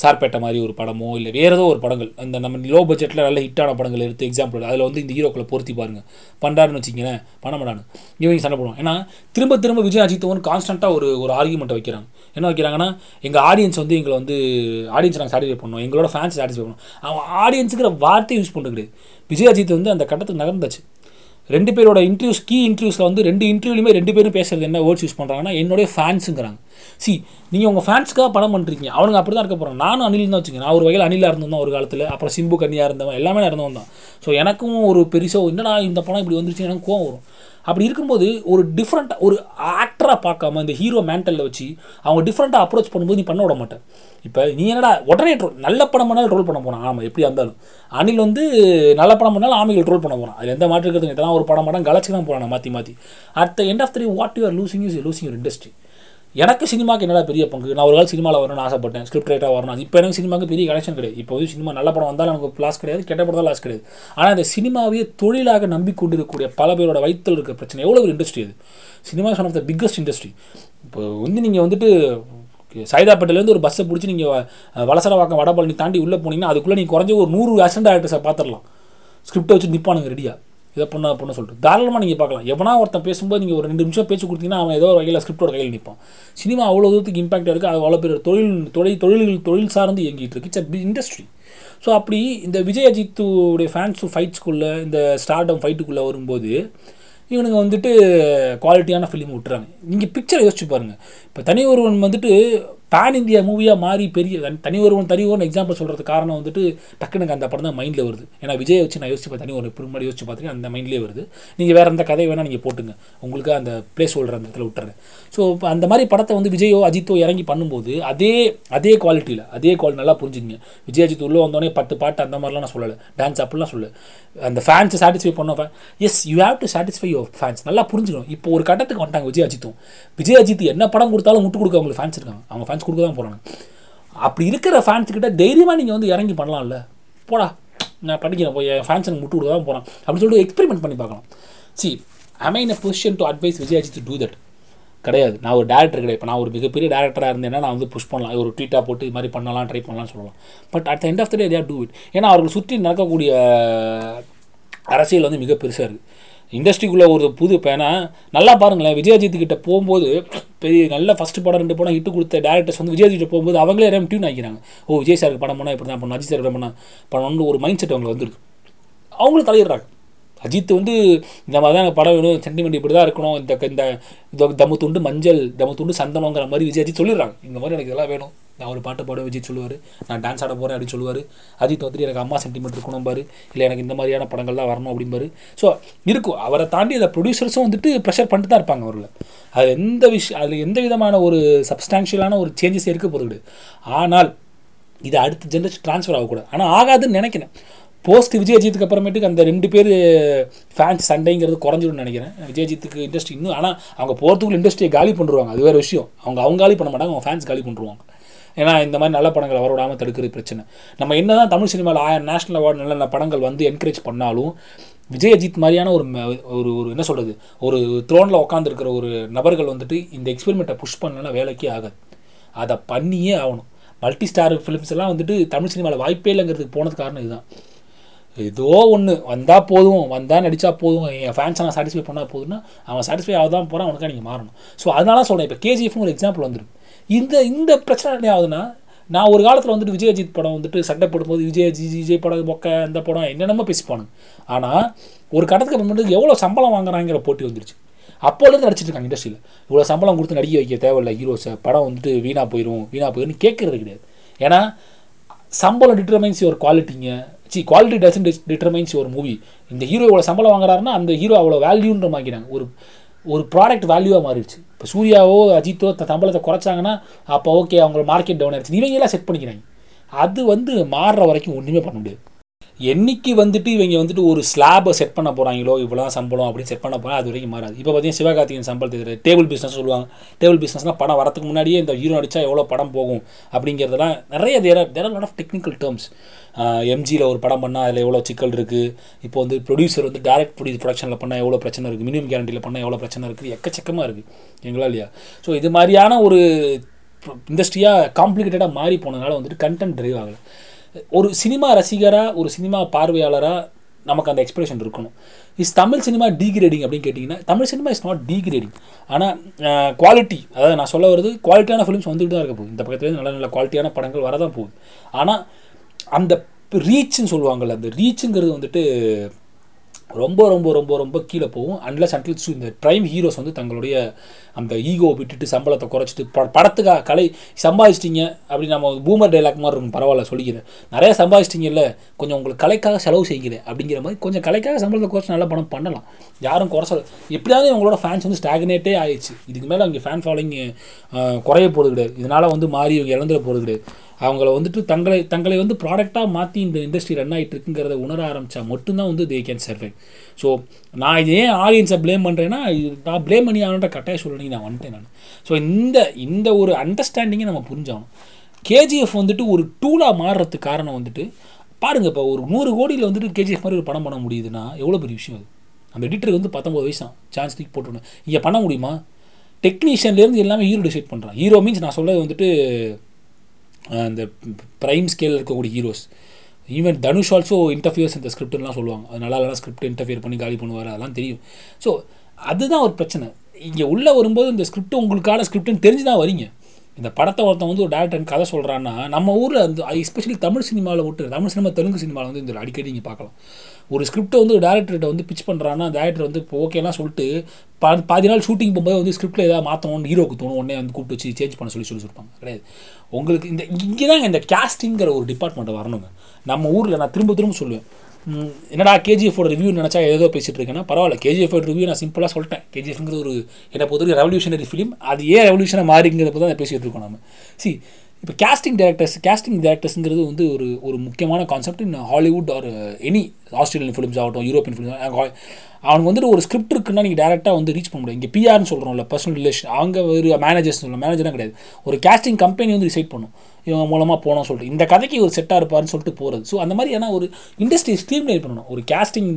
சார்பேட்டை மாதிரி ஒரு படமோ இல்லை வேறு ஏதோ ஒரு படங்கள் அந்த நம்ம லோ பட்ஜெட்டில் நல்ல ஹிட்டான படங்கள் எடுத்து எக்ஸாம்பிள் அதில் வந்து இந்த ஹீரோக்களை பொருத்தி பாருங்கள் பண்ணுறாருன்னு வச்சிங்களேன் பண்ண மாட்டானு. இவங்க சண்டை போடுவோம் ஏன்னா திரும்ப திரும்ப விஜய் அஜித் வந்து கான்ஸ்டண்ட்டாக ஒரு ஒரு ஆர்குமெண்ட்டை வைக்கிறாங்க. என்ன வைக்கிறாங்கன்னா எங்கள் ஆடியன்ஸ் வந்து எங்களை வந்து ஆடியன்ஸ் நாங்கள் சாட்டிஸ்ஃபை பண்ணோம். எங்களோட ஃபேன்ஸ் சாட்டிஸ்ஃபை பண்ணணும் அவன் ஆடியன்ஸுங்கிற வார்த்தை யூஸ் பண்ணுறது கிடையாது விஜய் அஜித் வந்து அந்த கட்டத்துக்கு நகர்ந்தாச்சு. ரெண்டு பேரோட இன்டர்வியூஸ் கீ இன்டர்வியூஸில் வந்து ரெண்டு இன்டர்வியூலையுமே ரெண்டு பேரும் பேசுறது என்ன வேர்ட்ஸ் யூஸ் பண்ணுறாங்கன்னா என்னுடைய ஃபேன்ஸுங்கிறாங்க சி நீங்கள் உங்கள் ஃபேன்ஸ்க்காக படம் பண்ணுறீங்க அவனுங்க அப்படி தான் இருக்க போகிறான் நானும் அனில் தான் வச்சுங்க நான் ஒரு வகையில் அனிலாக இருந்தோம் ஒரு காலத்தில். அப்புறம் சிம்பு கன்னியாக இருந்தவன். எல்லாமே இருந்தவன் தான். ஸோ எனக்கும் ஒரு பெருசாக என்னடா இந்த படம் இப்படி வந்துருச்சு? எனக்கு கோவம் வரும். அப்படி இருக்கும்போது ஒரு டிஃப்ரெண்ட்டாக ஒரு ஆக்டராக பார்க்காம இந்த ஹீரோ மேண்டலில் வச்சு அவங்க டிஃப்ரெண்ட்டாக அப்ரோச் பண்ணும்போது நீ பண்ண விட மாட்டேன். இப்போ நீ என்னடா உடனே ட்ரோல் நல்ல படம் பண்ணாலும் ட்ரோல் பண்ண போகிறான் ஆமாம் எப்படி இருந்தாலும். அனில் வந்து நல்ல படம் பண்ணாலும் ஆமைகள் ட்ரோல் பண்ண போகிறான் அதில் எந்த மாற்றுக்கிறது இதெல்லாம் ஒரு படம் படம் கலச்சு தான் போகிறான் மாற்றி மாற்றி at the end of three what you are losing is losing your industry எனக்கு சினிமாக்கு என்னடா பெரிய பங்கு? நான் ஒரு காலம் சினிமாவில் வரணும்னு ஆசைப்பட்டேன். ஸ்கிரிப்ட் ரைட்டாக வரணும். இப்போ எனக்கு சினிமாவுக்கு பெரிய கனெக்ஷன் கிடையாது. இப்போ வந்து சினிமா நல்ல படம் வந்தாலும் எனக்கு லாஸ் கிடையாது. கெட்ட படம் தான் லாஸ் கிடையாது. ஆனால் இந்த சினிமாவையே தொழிலாக நம்பிக்கொண்டிருக்கக்கூடிய பல பேரோட வயிற்றில் இருக்க பிரச்சனை. எவ்வளோ ஒரு இண்டஸ்ட்ரி அது? Cinema one of the biggest industry இப்போ வந்து நீங்கள் வந்துட்டு சைதாப்பேட்டிலேருந்து ஒரு பஸ்ஸை பிடிச்சி நீங்கள் வலசரவாக்கம் வடபழனி தாண்டி உள்ளே போனீங்கன்னா அதுக்குள்ளே நீங்கள் குறைஞ்ச ஒரு நூறு அசிஸ்டன்ட் ஆக்டர்ஸை பார்த்துடலாம் ஸ்கிரிப்டை வச்சு நிற்பானுங்க ரெடியாக இதை பண்ண பண்ண சொல்லிட்டு. தாராளமாக நீங்கள் பார்க்கலாம். எவனா ஒருத்தன் பேசும்போது நீங்கள் ஒரு ரெண்டு நிமிஷம் பேச்சு கொடுத்தீங்கன்னா அவன் ஏதோ ஒரு வகையில் ஸ்கிரிப்டோட கையில் நிற்பான் சினிமா அவ்வளோ தூரத்துக்கு இம்பாக்ட் இருக்குது அது அவ்வளோ பேர் தொழில் தொழில் தொழில்கள் தொழில் சார்ந்து இயங்கிட்டு இருக்கு. இட்ஸ் இண்டஸ்ட்ரி ஸோ அப்படி இந்த விஜய் அஜித்துடைய ஃபேன்ஸ் ஃபைட்ஸ்குள்ளே இந்த ஸ்டார்டம் ஃபைட்டுக்குள்ளே வரும்போது இவனுங்க வந்துட்டு குவாலிட்டியான ஃபிலிம் விட்டுறாங்க. நீங்கள் பிக்சரை யோசிச்சு பாருங்கள் இப்போ தனி ஒருவன் வந்துட்டு பேன் இந்தியா மூவியாக மாறி பெரிய தனி ஒருவன் தனி ஒருவன் எக்ஸாம்பிள் சொல்கிறது காரணம் வந்துட்டு டக்குனு எனக்கு அந்த படம் தான் மைண்டில் வருது. ஏன்னா விஜய் வச்சு நான் யோசிச்சு தனி ஒரு இப்படி முன்னாடி யோசிச்சு பார்த்தீங்கன்னா அந்த மைண்ட்லேயே வருது. நீங்கள் வேறு எந்த கதை வேணால் நீங்கள் போட்டுங்க. உங்களுக்கு அந்த பிளேஸ் ஹோல்டர் அந்த இடத்துல விட்டுறேன். ஸோ அந்த மாதிரி படத்தை வந்து விஜயோ அஜித்தோ இறங்கி பண்ணும்போது அதே அதே குவாலிட்டியில் அதே குவாலிட்டி நல்லா புரிஞ்சுங்க விஜய் அஜித் உள்ளே வந்தோடனே பத்து பாட்டு அந்த மாதிரிலாம் நான் சொல்லலை. டான்ஸ் அப்படிலாம் சொல்லு அந்த ஃபேன்ஸை சாட்டிஸ்ஃபை பண்ண yes you have to satisfy your fans நல்லா புரிஞ்சுக்கணும். இப்போ ஒரு கட்டத்துக்கு வந்துட்டாங்க விஜய் அஜித்தும். விஜய் அஜித் என்ன படம் கொடுத்தாலும் முட்டு கொடுக்க அவங்களுக்கு ஃபேன்ஸ் இருக்காங்க. அவங்க ஃபேன்ஸ் கொடுக்க தான் போகிறாங்க அப்படி இருக்கிற ஃபேன்ஸ்கிட்ட தைரியமாக நீங்கள் வந்து இறங்கி பண்ணலாம்ல. போடா நான் படிக்கிறேன் போய் என் ஃபேன்ஸ் எனக்கு முட்டு கொடுக்க தான் போகிறேன் அப்படின்னு சொல்லிட்டு எக்ஸ்பெரிமெண்ட் பண்ணி பார்க்கலாம். See I I in position to advise Vijayji to do that கிடையாது. நான் ஒரு டேரக்டர் கிடையாது. இப்போ நான் ஒரு மிகப்பெரிய டேரக்டராக இருந்தேன்னா நான் வந்து புஷ் பண்ணலாம். ஒரு ட்வீட்டாக போட்டு இது மாதிரி பண்ணலாம் ட்ரை பண்ணலாம்னு சொல்லலாம். But at the end of the day they're do it ஏன்னா அவர்கள் சுற்றி நடக்கக்கூடிய அரசியல் வந்து மிக பெருசாக இருக்குது இண்டஸ்ட்ரிக்குள்ளே ஒரு புது பேனா. நல்லா பாருங்களேன் விஜயஜித் கிட்ட போகும்போது பெரிய நல்ல ஃபஸ்ட்டு படம் ரெண்டு படம் ஹிட்டு கொடுத்த டேரக்டர்ஸ் வந்து விஜயஜித் கிட்ட போகும்போது அவங்களே ரெம் டியூன் ஆகிக்கிறாங்க ஓ விஜய் சாருக்கு படம் பண்ணால் இப்படி தான் பண்ணணும் அஜித் சார் பண்ணால் பண்ணணும்னு ஒரு மைண்ட் செட் அவங்களுக்கு வந்துருக்கு. அவங்களும் தலையிடுறாங்க. அஜித் வந்து இந்த மாதிரி தான் படம் வேணும் சென்டிமெண்ட் இப்படி தான் இருக்கணும் இந்த இந்த இந்த தம்மு துண்டு மஞ்சள் தம்மு துண்டு சந்தனங்கிற மாதிரி விஜய் அஜித் சொல்லிடுறாங்க. இந்த மாதிரி எனக்கு இதெல்லாம் வேணும். நான் ஒரு பாட்டு பாட விஜய் சொல்லுவார். நான் டான்ஸ் ஆட போகிறேன் அப்படின்னு சொல்லுவார். அஜித் வந்துட்டு எனக்கு அம்மா சென்டிமெண்ட் இருக்கணும் பாரு. இல்லை எனக்கு இந்த மாதிரியான படங்கள்லாம் வரணும் அப்படிம்பாரு ஸோ இருக்கும். அவரை தாண்டி அதை ப்ரொடியூசர்ஸும் வந்துட்டு ப்ரெஷர் பண்ணிட்டு தான் இருப்பாங்க அவரில். அது எந்த விஷயம் அதில் எந்த விதமான ஒரு சப்ஸ்டான்ஷியலான ஒரு சேஞ்சஸ் இருக்க போகிறது ஆனால் இது அடுத்த ஜென்ரேஷன் ட்ரான்ஸ்ஃபர் ஆகக்கூடாது. ஆனால் ஆகாதுன்னு நினைக்கிறேன். போஸ்ட் விஜயஜித்துக்கு அப்புறமேட்டுக்கு அந்த ரெண்டு பேர் ஃபேன்ஸ் சண்டைங்கிறது குறைஞ்சிடும்னு நினைக்கிறேன். விஜயஜித்துக்கு இண்டஸ்ட்ரி இன்னும் ஆனால் அவங்க போகிறதுக்குள்ள இண்டஸ்ட்ரியை காலி பண்ணுவாங்க அது வேறு விஷயம். அவங்க அவங்க காலி பண்ண மாட்டாங்க அவங்க ஃபேன்ஸ் காலி பண்ணுவாங்க ஏன்னா இந்த மாதிரி நல்ல படங்கள் வர விடாமல் தடுக்கிறது பிரச்சனை. நம்ம என்ன தான் தமிழ் சினிமாவில் ஆயிரம் நேஷனல் அவார்டு நல்ல நல்ல படங்கள் வந்து என்கரேஜ் பண்ணாலும் விஜய் அஜித் மாதிரியான ஒரு ம- ஒரு ஒரு என்ன சொல்கிறது ஒரு த்ரோனில் உட்காந்துருக்கிற ஒரு நபர்கள் வந்துட்டு இந்த எக்ஸ்பெரிமெண்ட்டை புஷ் பண்ணலன்னா வேலைக்கே ஆகாது. அதை பண்ணியே ஆகணும். மல்டி ஸ்டார் ஃபிலிம்ஸ் எல்லாம் வந்துட்டு தமிழ் சினிமாவில் வாய்ப்பே இல்லைங்கிறதுக்கு போனது காரணம் இதுதான். ஏதோ ஒன்று வந்தால் போதும். வந்தால் நடித்தா போதும். என் ஃபேன்ஸை நான் சாட்டிஸ்ஃபை பண்ணால் போதும்னா அவன் சாட்டிஸ்ஃபை ஆகாதான் போகிறான் அவனுக்காக நீங்கள் மாறணும். ஸோ அதனால சொல்கிறேன் இப்போ கேஜிஎஃப்னு ஒரு எக்ஸாம்பிள் வந்துருக்கு. இந்த இந்த பிரச்சனை என்ன ஆகுதுன்னா நான் ஒரு காலத்தில் வந்துட்டு விஜய் அஜித் படம் வந்துட்டு சண்டை போடும்போது விஜய் அஜித் விஜய் படம் மொக்க இந்த படம் என்னென்னமோ பேசிப்பானுங்க. ஆனால் ஒரு கட்டத்துக்கு அப்புறமேட்டு எவ்வளோ சம்பளம் வாங்குறாங்கிற போட்டி வந்துருச்சு. அப்போலேருந்து நடிச்சிட்டு இருக்காங்க இண்டஸ்ட்ரியில் இவ்வளோ சம்பளம் கொடுத்து நடிக்க வைக்க தேவையில்லை. ஹீரோஸை படம் வந்துட்டு வீணாக போயிடும் வீணாக போயிடும்னு கேட்குறது கிடையாது. ஏன்னா சம்பளம் டிட்டர்மைன்ஸ் ஒரு குவாலிட்டிங்க சி குவாலிட்டி டசன் டிட்டர்மைன்ஸ் ஒரு மூவி இந்த ஹீரோ இவ்வளோ சம்பளம் வாங்குறாருன்னா அந்த ஹீரோ அவ்வளோ வேல்யூன்ற மாக்கிறாங்க ஒரு ஒரு ப்ராடக்ட் வேல்யூவாக மாறிடுச்சு. இப்போ சூர்யாவோ அஜித்தோ த- சம்பளத்தை குறைச்சாங்கன்னா அப்போ ஓகே அவங்க மார்க்கெட் டவுன் ஆயிடுச்சு. இவங்க எல்லாம் செட் பண்ணிக்கிறாங்க. அது வந்து மாறுற வரைக்கும் ஒன்றுமே பண்ண முடியாது. என்னைக்கு வந்துட்டு இவங்க வந்துட்டு ஒரு ஸ்லாபை செட் பண்ண போகிறாங்களோ இவ்வளோ சம்பளம் அப்படின்னு செட் பண்ண போகிறா அது வரைக்கும் மாறாது. இப்போ பார்த்தீங்கன்னா சிவகார்த்திகேயன் சம்பளத்துக்கு டேபிள் பிஸ்னஸ் சொல்லுவாங்க. டேபிள் பிஸ்னஸ்னால் படம் வரதுக்கு முன்னாடியே இந்த ஹீரோ அடித்தா எவ்வளோ படம் போகும் அப்படிங்கிறதுலாம் நிறைய there there lot of technical terms எம்ஜியில் ஒரு படம் பண்ணால் அதில் எவ்வளோ சிக்கல் இருக்குது இப்போ வந்து ப்ரொடியூசர் வந்து டேரக்ட் ப்ரொடியூஸ் ப்ரொடக்ஷனில் பண்ணால் எவ்வளோ பிரச்சனை இருக்குது மினிமம் கேரண்டியில் பண்ணால் எவ்வளோ பிரச்சனை இருக்குது எக்கச்சக்கமாக இருக்குது எங்களா இல்லையா? ஸோ இது மாதிரியான ஒரு இண்டஸ்ட்ரியாக காம்ப்ளிகேட்டடாக மாறி போனதுனால வந்துட்டு கண்டென்ட் ட்ரைவ் ஆகலை. ஒரு சினிமா ரசிகராக ஒரு சினிமா பார்வையாளராக நமக்கு அந்த எக்ஸ்பிரஷன் இருக்கணும். இஸ் தமிழ் சினிமா டிகிரேடிங் அப்படின்னு கேட்டிங்கன்னா Tamil cinema is not degrading ஆனால் குவாலிட்டி அதாவது நான் சொல்ல வருது குவாலிட்டியான ஃபிலிம்ஸ் வந்துட்டு தான் இருக்க போகுது. இந்த பக்கத்துலேருந்து நல்ல நல்ல குவாலிட்டியான படங்கள் வரதான் போகுது. ஆனால் அந்த ரீச்னு சொல்லுவாங்கள்ல அந்த ரீச்சுங்கிறது வந்துட்டு ரொம்ப ரொம்ப ரொம்ப ரொம்ப கீழே போகும். அன்லஸ் அன்டில்ஸ் இந்த ப்ரைம் ஹீரோஸ் வந்து தங்களுடைய அந்த ஈகோவை விட்டுட்டு சம்பளத்தை குறைச்சிட்டு ப படத்துக்காக கலை சம்பாதிச்சிட்டிங்க அப்படி நம்ம பூமர் டைலாக் மாதிரி இருக்கும் பரவாயில்ல சொல்லிக்கிறேன். நிறைய சம்பாதிச்சிட்டிங்கல்ல கொஞ்சம் உங்களுக்கு கலைக்காக செலவு செய்கிறேன் அப்படிங்கிற மாதிரி கொஞ்சம் கலைக்காக சம்பளத்தை குறைச்சி நல்ல படம் பண்ணலாம். யாரும் குறை எப்படியாவது இவங்களோட ஃபேன்ஸ் வந்து ஸ்டாக்னேட்டே ஆயிடுச்சு. இதுக்கு மேலே அவங்க ஃபேன் ஃபாலோயிங் குறைய போகிறது கிடையாது. இதனால் வந்து மாறி இவங்க இழந்துட போகிறது கிடையாது. அவங்கள வந்துட்டு தங்களை தங்களை வந்து ப்ராடக்டாக மாற்றி இந்த இண்டஸ்ட்ரி ரன் ஆகிட்டு இருக்குங்கிறத உணர ஆரம்பித்தா மட்டும்தான் வந்து தே கேன் சர்வை ஸோ நான் இது ஏன் ஆடியன்ஸை ப்ளேம் பண்ணுறேன்னா இது நான் ப்ளேம் பண்ணி ஆகணுன்ற கட்டாய சொல்லணும் நான் வந்துட்டேன் நான். ஸோ இந்த இந்த ஒரு அண்டர்ஸ்டாண்டிங்கை நம்ம புரிஞ்சாகணும். கேஜிஎஃப் வந்துட்டு ஒரு டூலாக மாறுறதுக்கு காரணம் வந்துட்டு பாருங்கள் இப்போ ஒரு நூறு கோடியில் வந்துட்டு கேஜிஎஃப் மாதிரி ஒரு படம் பண்ண முடியுதுன்னா எவ்வளோ பெரிய விஷயம் அது? அந்த எடிட்டருக்கு வந்து பத்தொம்பது வயசான் சான்ஸ் தூக்கி போட்டுவிடணும் இங்கே பண்ண முடியுமா? டெக்னீஷியன்லேருந்து எல்லாமே ஹீரோ டிசைட் பண்ணுறான் ஹீரோ மீன்ஸ் நான் சொல்கிறது வந்துட்டு அந்த ப்ரைம் ஸ்கேலில் இருக்கக்கூடிய heroes even Dhanush also interferes இந்த ஸ்கிரிப்ட்லாம் சொல்லுவாங்க. அது நல்லா இல்லைனா ஸ்கிரிப்ட் இன்டர்ஃபியர் பண்ணி காலி பண்ணுவார் அதெல்லாம் தெரியும். ஸோ அதுதான் ஒரு பிரச்சனை. இங்கே உள்ளே வரும்போது இந்த ஸ்கிரிப்ட் உங்களுக்கான ஸ்கிரிப்ட்னு தெரிஞ்சு தான் வரீங்க. இந்த படத்தை ஒருத்தன் வந்து ஒரு டேரக்டர் கதை சொல்கிறான்னா நம்ம ஊரில் அந்த எஸ்பெஷலி தமிழ் சினிமாவில் விட்டு தமிழ் சினிமா தெலுங்கு சினிமாவில் வந்து இந்த அடிக்கடி நீங்கள் பார்க்கலாம். ஒரு ஸ்கிரிப்டை வந்து ஒரு டேரக்டர்கிட்ட வந்து பிச் பண்ணுறான்னா டேரக்டர் வந்து இப்போ ஓகேலாம் சொல்லிட்டு பா பாதி நாள் ஷூட்டிங் போகும்போது வந்து ஸ்கிரிப்ட்டில் ஏதாவது மாற்றணும்னு ஹீரோக்கு தோணும். உடனே வந்து கூப்பிட்டு வச்சு சேஞ்ச் பண்ண சொல்லி சொல்லி சொல்லியிருப்பாங்க கிடையாது. உங்களுக்கு இந்த இங்கே தான் இந்த கேஸ்டிங்கிற ஒரு டிபார்ட்மெண்ட்டை வரணுங்க. நம்ம ஊரில் நான் திரும்ப திரும்ப சொல்லுவேன். என்னடா கேஜிஎஃபோட ரிவ்யூ நினச்சா ஏதோ பேசிகிட்டு இருக்கேன்னா பரவாயில்ல கேஜிஎஃப் ரிவ்யூ நான் சிம்பிளாக சொல்லிட்டேன். கேஜிஎஃப்ங்கிறது ஒரு என்னை பொறுத்தவரைக்கும் ரெவல்யூஷனரி ஃபிலிம் அது ஏன் ரெவல்யூஷனாக மாறிங்கிறத தான் பேசிகிட்டு இருக்கோம் நம்ம சி இப்போ கேஸ்டிங் டேரக்டர்ஸ் கேஸ்டிங் டேரக்டர்ஸுங்கிறது வந்து ஒரு ஒரு முக்கியமான concept in Hollywood or any Australian films ஆகட்டும் யூரோப்பியன் ஃபிலிம்ஸ் அவனுக்கு வந்துட்டு ஒரு ஸ்கிரிப்ட் இருக்குன்னா நீங்கள் டேரெக்டாக வந்து ரீச் பண்ண முடியும் இங்கே பிஆர்னு சொல்கிறோம்ல பர்சனல் ரிலேஷன் அவங்க ஒரு மேனேஜர்ஸ் சொல்லலாம் மேனேஜர்லாம் கிடையாது. ஒரு கேஸ்டிங் கம்பெனி வந்து டிசைட் பண்ணும். இவங்க மூலமாக போனோம் சொல்லிட்டு. இந்த கதைக்கு ஒரு செட்டாக இருப்பாருன்னு சொல்லிட்டு போகிறது ஸோ அந்த மாதிரி ஏன்னா ஒரு இண்டஸ்ட்ரி ஸ்ட்ரீம்லைன் பண்ணணும். ஒரு கேஸ்டிங்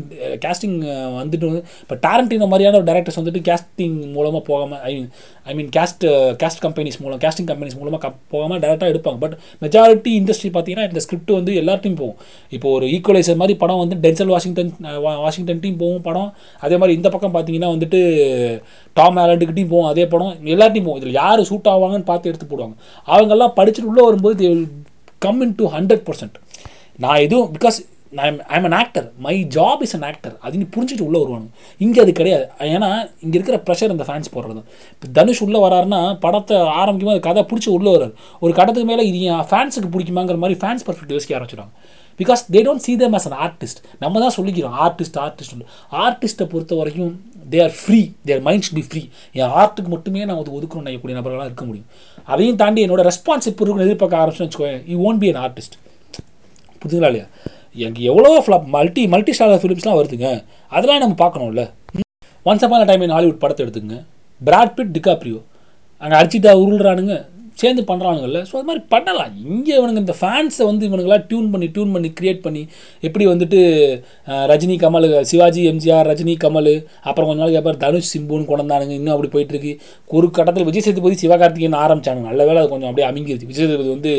கேஸ்டிங் வந்துட்டு இப்போ டேரண்டினோ மாதிரியான ஒரு டேரக்டர்ஸ் வந்துட்டு கேஸ்டிங் மூலமாக போகாமல் I mean I mean cast cast companies மூலம் கேஸ்டிங் கம்பெனிஸ் மூலமாக க போகாமல் டேரெக்டாக எடுப்பாங்க. பட் மெஜாரிட்டி இண்டஸ்ட்ரி பார்த்தீங்கன்னா இந்த ஸ்கிரிப்ட் வந்து எல்லாத்தையும் போகும். இப்போ ஒரு ஈக்குவலைசர் மாதிரி படம் வந்து டென்சல் வாஷிங்டன் வா- வாஷிங்டன் டீம் போகும் படம். அதே மாதிரி இந்த பக்கம் பார்த்தீங்கன்னா வந்துட்டு டாம் ஆலண்டுக்கிட்டையும் போகும் அதே படம். எல்லார்ட்டையும் போகும். இதில் யார் சூட் ஆவாங்கன்னு பார்த்து எடுத்து போடுவாங்க. அவங்கெல்லாம் படிச்சுட்டு உள்ளே வரும்போது they come in to hundred percent நான் எதுவும் because I'm I'm an actor my job is an actor அது நீ புரிஞ்சுட்டு உள்ளே வருவாங்க இங்கே அது கிடையாது. ஏன்னா இங்கே இருக்கிற ப்ரெஷர் இந்த ஃபேன்ஸ் போடுறது. இப்போ தனுஷ் உள்ளே வராருன்னா படத்தை ஆரம்பிக்கும் அது கதை பிடிச்சி உள்ளே வராரு. ஒரு கடத்துக்கு மேலே இது என் ஃபேன்ஸுக்கு பிடிக்குமாங்கிற மாதிரி ஃபேன்ஸ் பர்ஃபெக்ட் யோசிக்க ஆரம்பிச்சிடுவாங்க because they don't see them as an artist நம்ம தான் சொல்லிக்கிறோம் ஆர்டிஸ்ட் ஆர்டிஸ்ட் ஆர்டிஸ்ட்டை பொறுத்த வரைக்கும் they are free their mind should be free என் ஆர்ட்டுக்கு மட்டுமே நான் வந்து ஒதுக்கணும் நினைக்கக்கூடிய நபர்களாக இருக்க முடியும். அதையும் தாண்டி என்னோட ரெஸ்பான்ஸ் இப்போ இருக்குன்னு எதிர்பார்க்க ஆரம்பிச்சுன்னு வச்சுக்கோங்க you won't be an artist புரிஞ்சுங்களா இல்லையா? எனக்கு எவ்வளோ ஃப்ளாப் மல்டி மல்டி ஸ்டாரர் ஃபிலிம்ஸ்லாம் வருதுங்க. அதெல்லாம் நம்ம பார்க்கணும்ல. Once upon a time in Hollywood படத்தை எடுத்துங்க பிராட்பிட் டிகாப்ரியோ அங்கே அர்ச்சிதா உருள்றானுங்க. சேர்ந்து பண்ணுறானுங்கல்ல ஸோ அது மாதிரி பண்ணலாம். இங்கே இவனுங்க இந்த ஃபேன்ஸை வந்து இவனுங்களாம் டியூன் பண்ணி டியூன் பண்ணி கிரியேட் பண்ணி எப்படி வந்துட்டு ரஜினி கமல் சிவாஜி எம்ஜிஆர் ரஜினி கமல் அப்புறம் கொஞ்ச நாளைக்கு அப்புறம் தனுஷ் சிம்புன்னு கொண்டாந்தானுங்க. இன்னும் அப்படி போயிட்டுருக்கு ஒரு கட்டத்தில் விஜய் சேதுபதி சிவகார்த்திகேயன் ஆரம்பிச்சானுங்க. நல்ல வேளை அது கொஞ்சம் அப்படியே அமைங்கிருச்சு. விஜய் சேதுபதி வந்து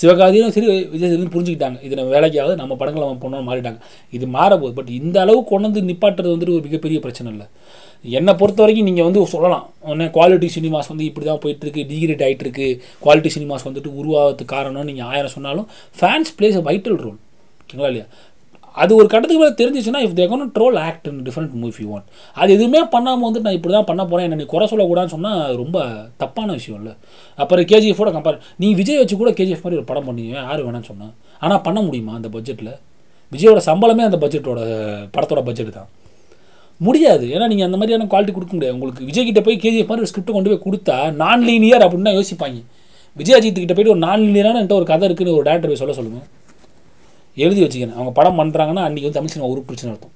சிவகாதியும் சரி விஜய் சேதுபதி புரிஞ்சுக்கிட்டாங்க. இது நம்ம வேலைக்காவது நம்ம படங்களை நம்ம பண்ணணும்னு மாறிட்டாங்க. இது மாறப்போகுது. பட் இந்த அளவு கொண்டு வந்து நிப்பாட்டுறது வந்துட்டு ஒரு மிகப்பெரிய பிரச்சனை இல்லை. என்னை பொறுத்த வரைக்கும் நீங்கள் வந்து சொல்லலாம். ஒன்று குவாலிட்டி சினிமாஸ் வந்து இப்படி தான் போயிட்டுருக்கு டிகிரேட் ஆகிட்டுருக்கு குவாலிட்டி சினிமாஸ் வந்துட்டு உருவாகிறதுக்கு காரணம் நீங்கள் ஆயிரம் சொன்னாலும் fans plays a vital role ஓகேங்களா இல்லையா? அது ஒரு கட்டத்துக்கு மேலே தெரிஞ்சிச்சுன்னா if their control act in different movie you want அது எதுவுமே பண்ணாமல் வந்து நான் இப்படி தான் பண்ண போகிறேன் என்ன நீ குறை சொல்லக்கூடாதுன்னு சொன்னால் ரொம்ப தப்பான விஷயம் இல்லை. அப்புறம் கேஜிஎஃபோட கம்பேர் நீ விஜய் வச்சு கூட கேஜிஎஃப் மாதிரி ஒரு படம் பண்ணுவீங்க யார் வேணாம்னு சொன்னா? ஆனால் பண்ண முடியுமா அந்த பட்ஜெட்டில் விஜயோட சம்பளமே அந்த பட்ஜெட்டோட படத்தோட பட்ஜெட் தான். முடியாது. ஏன்னா நீங்கள் அந்த மாதிரியான குவாலிட்டி கொடுக்க முடியாது. உங்களுக்கு விஜய் கிட்ட போய் கேஜிஎஃப் மாதிரி ஒரு ஸ்கிரிப்ட் கொண்டு போய் கொடுத்தா நான் லீனியர் அப்படின்னு தான் யோசிப்பாங்க. விஜய் அஜித் கிட்ட போயிட்டு ஒரு நான் லீனியரான என்கிட்ட ஒரு கதை இருக்குன்னு ஒரு டேரக்டர் போய் சொல்ல சொல்லுங்கள் எழுதி வச்சுக்கணும். அவங்க படம் பண்ணுறாங்கன்னா அன்றைக்கி வந்து தமிழ் சினிமா உருப்பிடுச்சுன்னு அர்த்தம்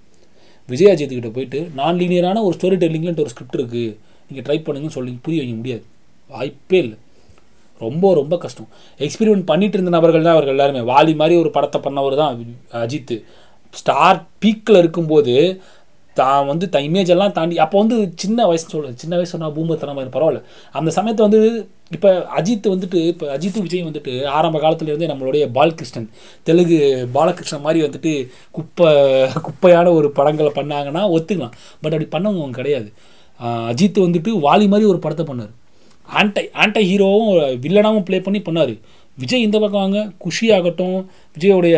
விஜய் அஜித்துக்கிட்ட கிட்ட போயிட்டு நான் லீனியரான ஒரு ஸ்டோரி டெல்லிங்லன்ட்டு ஒரு ஸ்கிரிப்ட் இருக்குது நீங்கள் ட்ரை பண்ணுங்கன்னு சொல்லி புரிய வைக்க முடியாது. வாய்ப்பே இல்லை. ரொம்ப ரொம்ப கஷ்டம். எக்ஸ்பெரிமெண்ட் பண்ணிட்டு இருந்த நபர்கள் தான் அவர்கள் எல்லாருமே. வாலி மாதிரி ஒரு படத்தை பண்ணவர் தான் அஜித்து ஸ்டார் பீக்கில் இருக்கும்போது தான் வந்து த இமேஜ் எல்லாம் தாண்டி அப்போ வந்து சின்ன வயசு சொல்ல சின்ன வயசு சொன்னால் பூமத்தனமாக பரவாயில்ல. அந்த சமயத்தை வந்து இப்போ அஜித் வந்துட்டு இப்போ அஜித் விஜய் வந்துட்டு ஆரம்ப காலத்துலேருந்தே நம்மளுடைய பாலகிருஷ்ணன் தெலுங்கு பாலகிருஷ்ணன் மாதிரி வந்துட்டு குப்பை குப்பையான ஒரு படங்களை பண்ணாங்கன்னா ஒத்துக்கலாம். பட் அப்படி பண்ணவங்க கிடையாது. அஜித் வந்துட்டு வாலி மாதிரி ஒரு படத்தை பண்ணார். ஆன்டை ஆன்டை ஹீரோவும் வில்லனாகவும் ப்ளே பண்ணி பண்ணார். விஜய் இந்த பக்கம் வாங்க குஷி ஆகட்டும் விஜயோடைய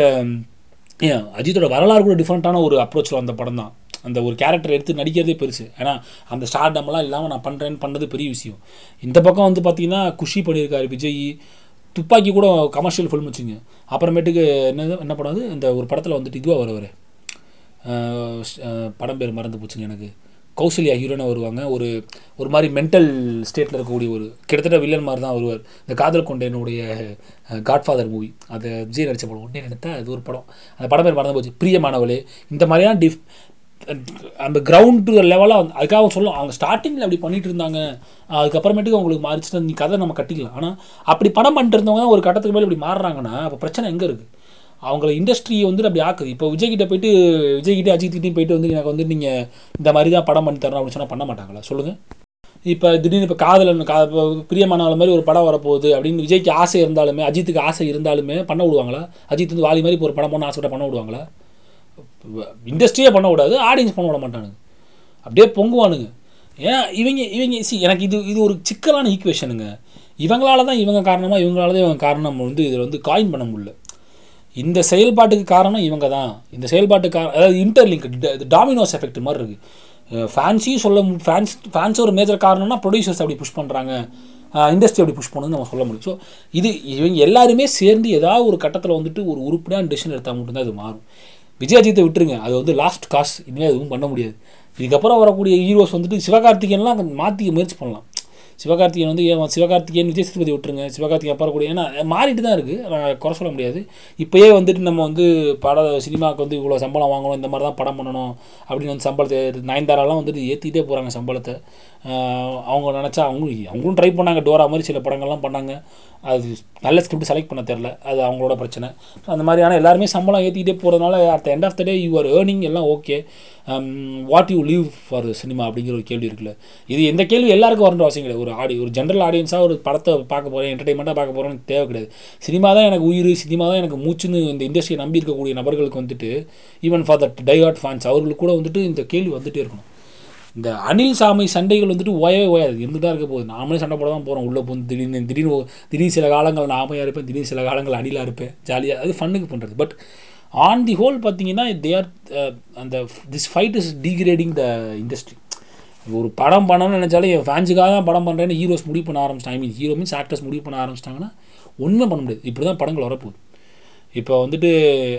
ஏன் அஜித்தோட வரலாறு கூட டிஃப்ரெண்ட்டான ஒரு அப்ரோச்சில் வந்த படம் தான் அந்த ஒரு கேரக்டர் எடுத்து நடிக்கிறதே பெருசு. ஏன்னா அந்த ஸ்டார் டம்லாம் இல்லாமல் நான் பண்ணுறேன்னு பண்ணது பெரிய விஷயம். இந்த பக்கம் வந்து பார்த்தீங்கன்னா குஷி பண்ணியிருக்காரு விஜய். துப்பாக்கி கூட கமர்ஷியல் ஃபில்ம் வச்சுங்க. அப்புறமேட்டுக்கு என்ன என்ன படம் இந்த ஒரு படத்தில் வந்துட்டு இதுவாக வருவார். படம் பேர் மறந்து போச்சுங்க எனக்கு. கௌசல்யா ஹீரோனாக வருவாங்க. ஒரு ஒரு மாதிரி மென்டல் ஸ்டேட்டில் இருக்கக்கூடிய ஒரு கிட்டத்தட்ட வில்லன் மாதிரி தான் வருவார். இந்த காதல் கொண்டேனுடைய காட்ஃபாதர் மூவி அதை விஜய் நடித்த படம். ஒன்றே நினைத்தா அது ஒரு படம். அந்த படம் பேர் மறந்து போச்சு. பிரியமானவளே. இந்த மாதிரியான டிஃப் அந்த கிரவுண்டு லெவலாக அதுக்காக சொல்லும் அவங்க ஸ்டார்டிங்கில் அப்படி பண்ணிட்டு இருந்தாங்க. அதுக்கப்புறமேட்டுக்கு அவங்களுக்கு மாறிச்சுன்னா நீ கதை நம்ம கட்டிக்கலாம். ஆனால் அப்படி படம் பண்ணிட்டு இருந்தவங்க ஒரு கட்டத்துக்கு மேலே இப்படி மாறுறாங்கன்னா அப்போ பிரச்சனை எங்கே இருக்குது அவங்கள இண்டஸ்ட்ரியை வந்து அப்படி ஆக்குது. இப்போ விஜய்கிட்ட போயிட்டு விஜய்கிட்ட அஜித்கிட்டையும் போயிட்டு வந்து எனக்கு வந்து நீங்கள் இந்த மாதிரி தான் படம் பண்ணி தரணும் அப்படின்னு சொன்னால் பண்ண மாட்டாங்களா? சொல்லுங்கள் இப்போ திடீர்னு இப்போ காதலன் கா இப்போ பிரியமானவள மாதிரி ஒரு படம் வரப்போகுது அப்படின்னு விஜய்க்கு ஆசை இருந்தாலுமே அஜித்துக்கு ஆசை இருந்தாலுமே பண்ண விடுவாங்களா? அஜித் வந்து வாலி மாதிரி இப்போ ஒரு படம் பண்ண ஆசைப்பட்ட பண்ண விடுவாங்களா? இண்டஸ்ட்ரியே பண்ணக்கூடாது ஆடியன்ஸ் பண்ண விட மாட்டானுங்க. அப்படியே பொங்குவானுங்க. ஏன் இவங்க இவங்க சி எனக்கு இது இது ஒரு சிக்கலான ஈக்குவேஷனுங்க இவங்களால தான் இவங்க காரணமாக இவங்களால தான் இவங்க காரணம் வந்து இதில் வந்து காயின் பண்ண முடியல. இந்த செயல்பாட்டுக்கு காரணம் இவங்க தான் இந்த செயல்பாட்டுக்கு காரணம் அதாவது இன்டர்லிங்க் டாமினோஸ் எஃபெக்ட் மாதிரி இருக்குது ஃபேன்ஸியும் சொல்ல ஃபேன்ஸ் ஃபேன்ஸ் ஒரு மேஜர் காரணம்னா ப்ரொடியூசர்ஸ் அப்படி புஷ் பண்ணுறாங்க இண்டஸ்ட்ரி அப்படி புஷ் பண்ணுன்னு நம்ம சொல்ல முடியும். ஸோ இது இவங்க எல்லாருமே சேர்ந்து ஏதாவது ஒரு கட்டத்தில் வந்துட்டு ஒரு உருப்படியான டெசிஷன் எடுத்தால் மட்டும்தான் அது மாறும். விஜயஜித்தை விட்டுருங்க. அது வந்து லாஸ்ட் காஸ்ட் இனிமேல் எதுவும் பண்ண முடியாது. இதுக்கப்புறம் வரக்கூடிய ஹீரோஸ் வந்துட்டு சிவகார்த்திகேயன்லாம் மாற்றிக்க முயற்சி பண்ணலாம். சிவகார்த்திகேயன் வந்து ஏன் சிவகார்த்திகேயன் விஜய் சேதுபதி விட்டுருங்க. சிவகார்த்திகேயன் அப்புறம் கூட ஏன்னா மாறிட்டு தான் இருக்குது குறை சொல்ல முடியாது. இப்போயே வந்துட்டு நம்ம வந்து பட சினிமாவுக்கு வந்து இவ்வளோ சம்பளம் வாங்கணும் இந்த மாதிரி தான் படம் பண்ணணும் அப்படின்னு வந்து சம்பளத்தை நயன்தாராலாம் வந்துட்டு ஏற்றிட்டே போகிறாங்க சம்பளத்தை. அவங்க நினச்சா அவங்களும் அவங்களும் ட்ரை பண்ணாங்க. டோரா மாதிரி சில படங்கள்லாம் பண்ணாங்க. அது நல்ல ஸ்கிரிப்ட் செலக்ட் பண்ண தெரில அது அவங்களோட பிரச்சனை. அந்த அந்த மாதிரியான எல்லாருமே சம்பளம் ஏற்றிக்கிட்டே போகிறதுனால at end of the day you earning எல்லாம் okay what you leave for cinema அப்படிங்கிற ஒரு கேள்வி இருக்குல்ல. இது எந்த கேள்வி எல்லாருக்கும் வரணும் அவசியம் கிடையாது. ஒரு ஆடி ஒரு ஜென்ரல் ஆடியன்ஸாக ஒரு படத்தை பார்க்க போகிறேன் என்டர்டைன்மெண்ட்டாக பார்க்க போகிறேன்னு தேவை கிடையாது. சினிமா தான் எனக்கு உயிர் சினிமா தான் எனக்கு மூச்சுன்னு இந்த இண்டஸ்ட்ரியை நம்பி இருக்கக்கூடிய நபர்களுக்கு வந்துட்டு even for that diehard fans அவர்களுக்கு கூட வந்துட்டு இந்த கேள்வி வந்துட்டே இருக்கணும். இந்த அணில் சாமி சண்டைகள் வந்துட்டு ஓயவே ஓயாது. இருந்து தான் இருக்க போகுது. நாமளே சண்டை போட தான் போகிறோம் உள்ளே போகும் திடீர்னு திடீர்னு திடீர்னு சில காலங்கள் நாமையாக இருப்பேன். திடீர்னு சில காலங்கள் அணிலாக இருப்பேன். ஜாலியாக அது ஃபன்னுக்கு பண்ணுறது பட் ஆன் தி ஹோல் பார்த்தீங்கன்னா தே ஆர் uh, அந்த this fight is degrading the industry ஒரு படம் பண்ணணும்னு நினச்சாலே என் ஃபேன்ஸுக்காக தான் படம் பண்ணுறேன்னு ஹீரோஸ் முடிவு பண்ண ஆரம்பிச்சிட்டாங்க. I mean hero means actors முடிவு பண்ண ஆரம்பிச்சிட்டாங்கன்னா ஒன்றுமே பண்ண முடியாது. இப்படி தான் படங்கள் வரப்போகுது. இப்போ வந்துட்டு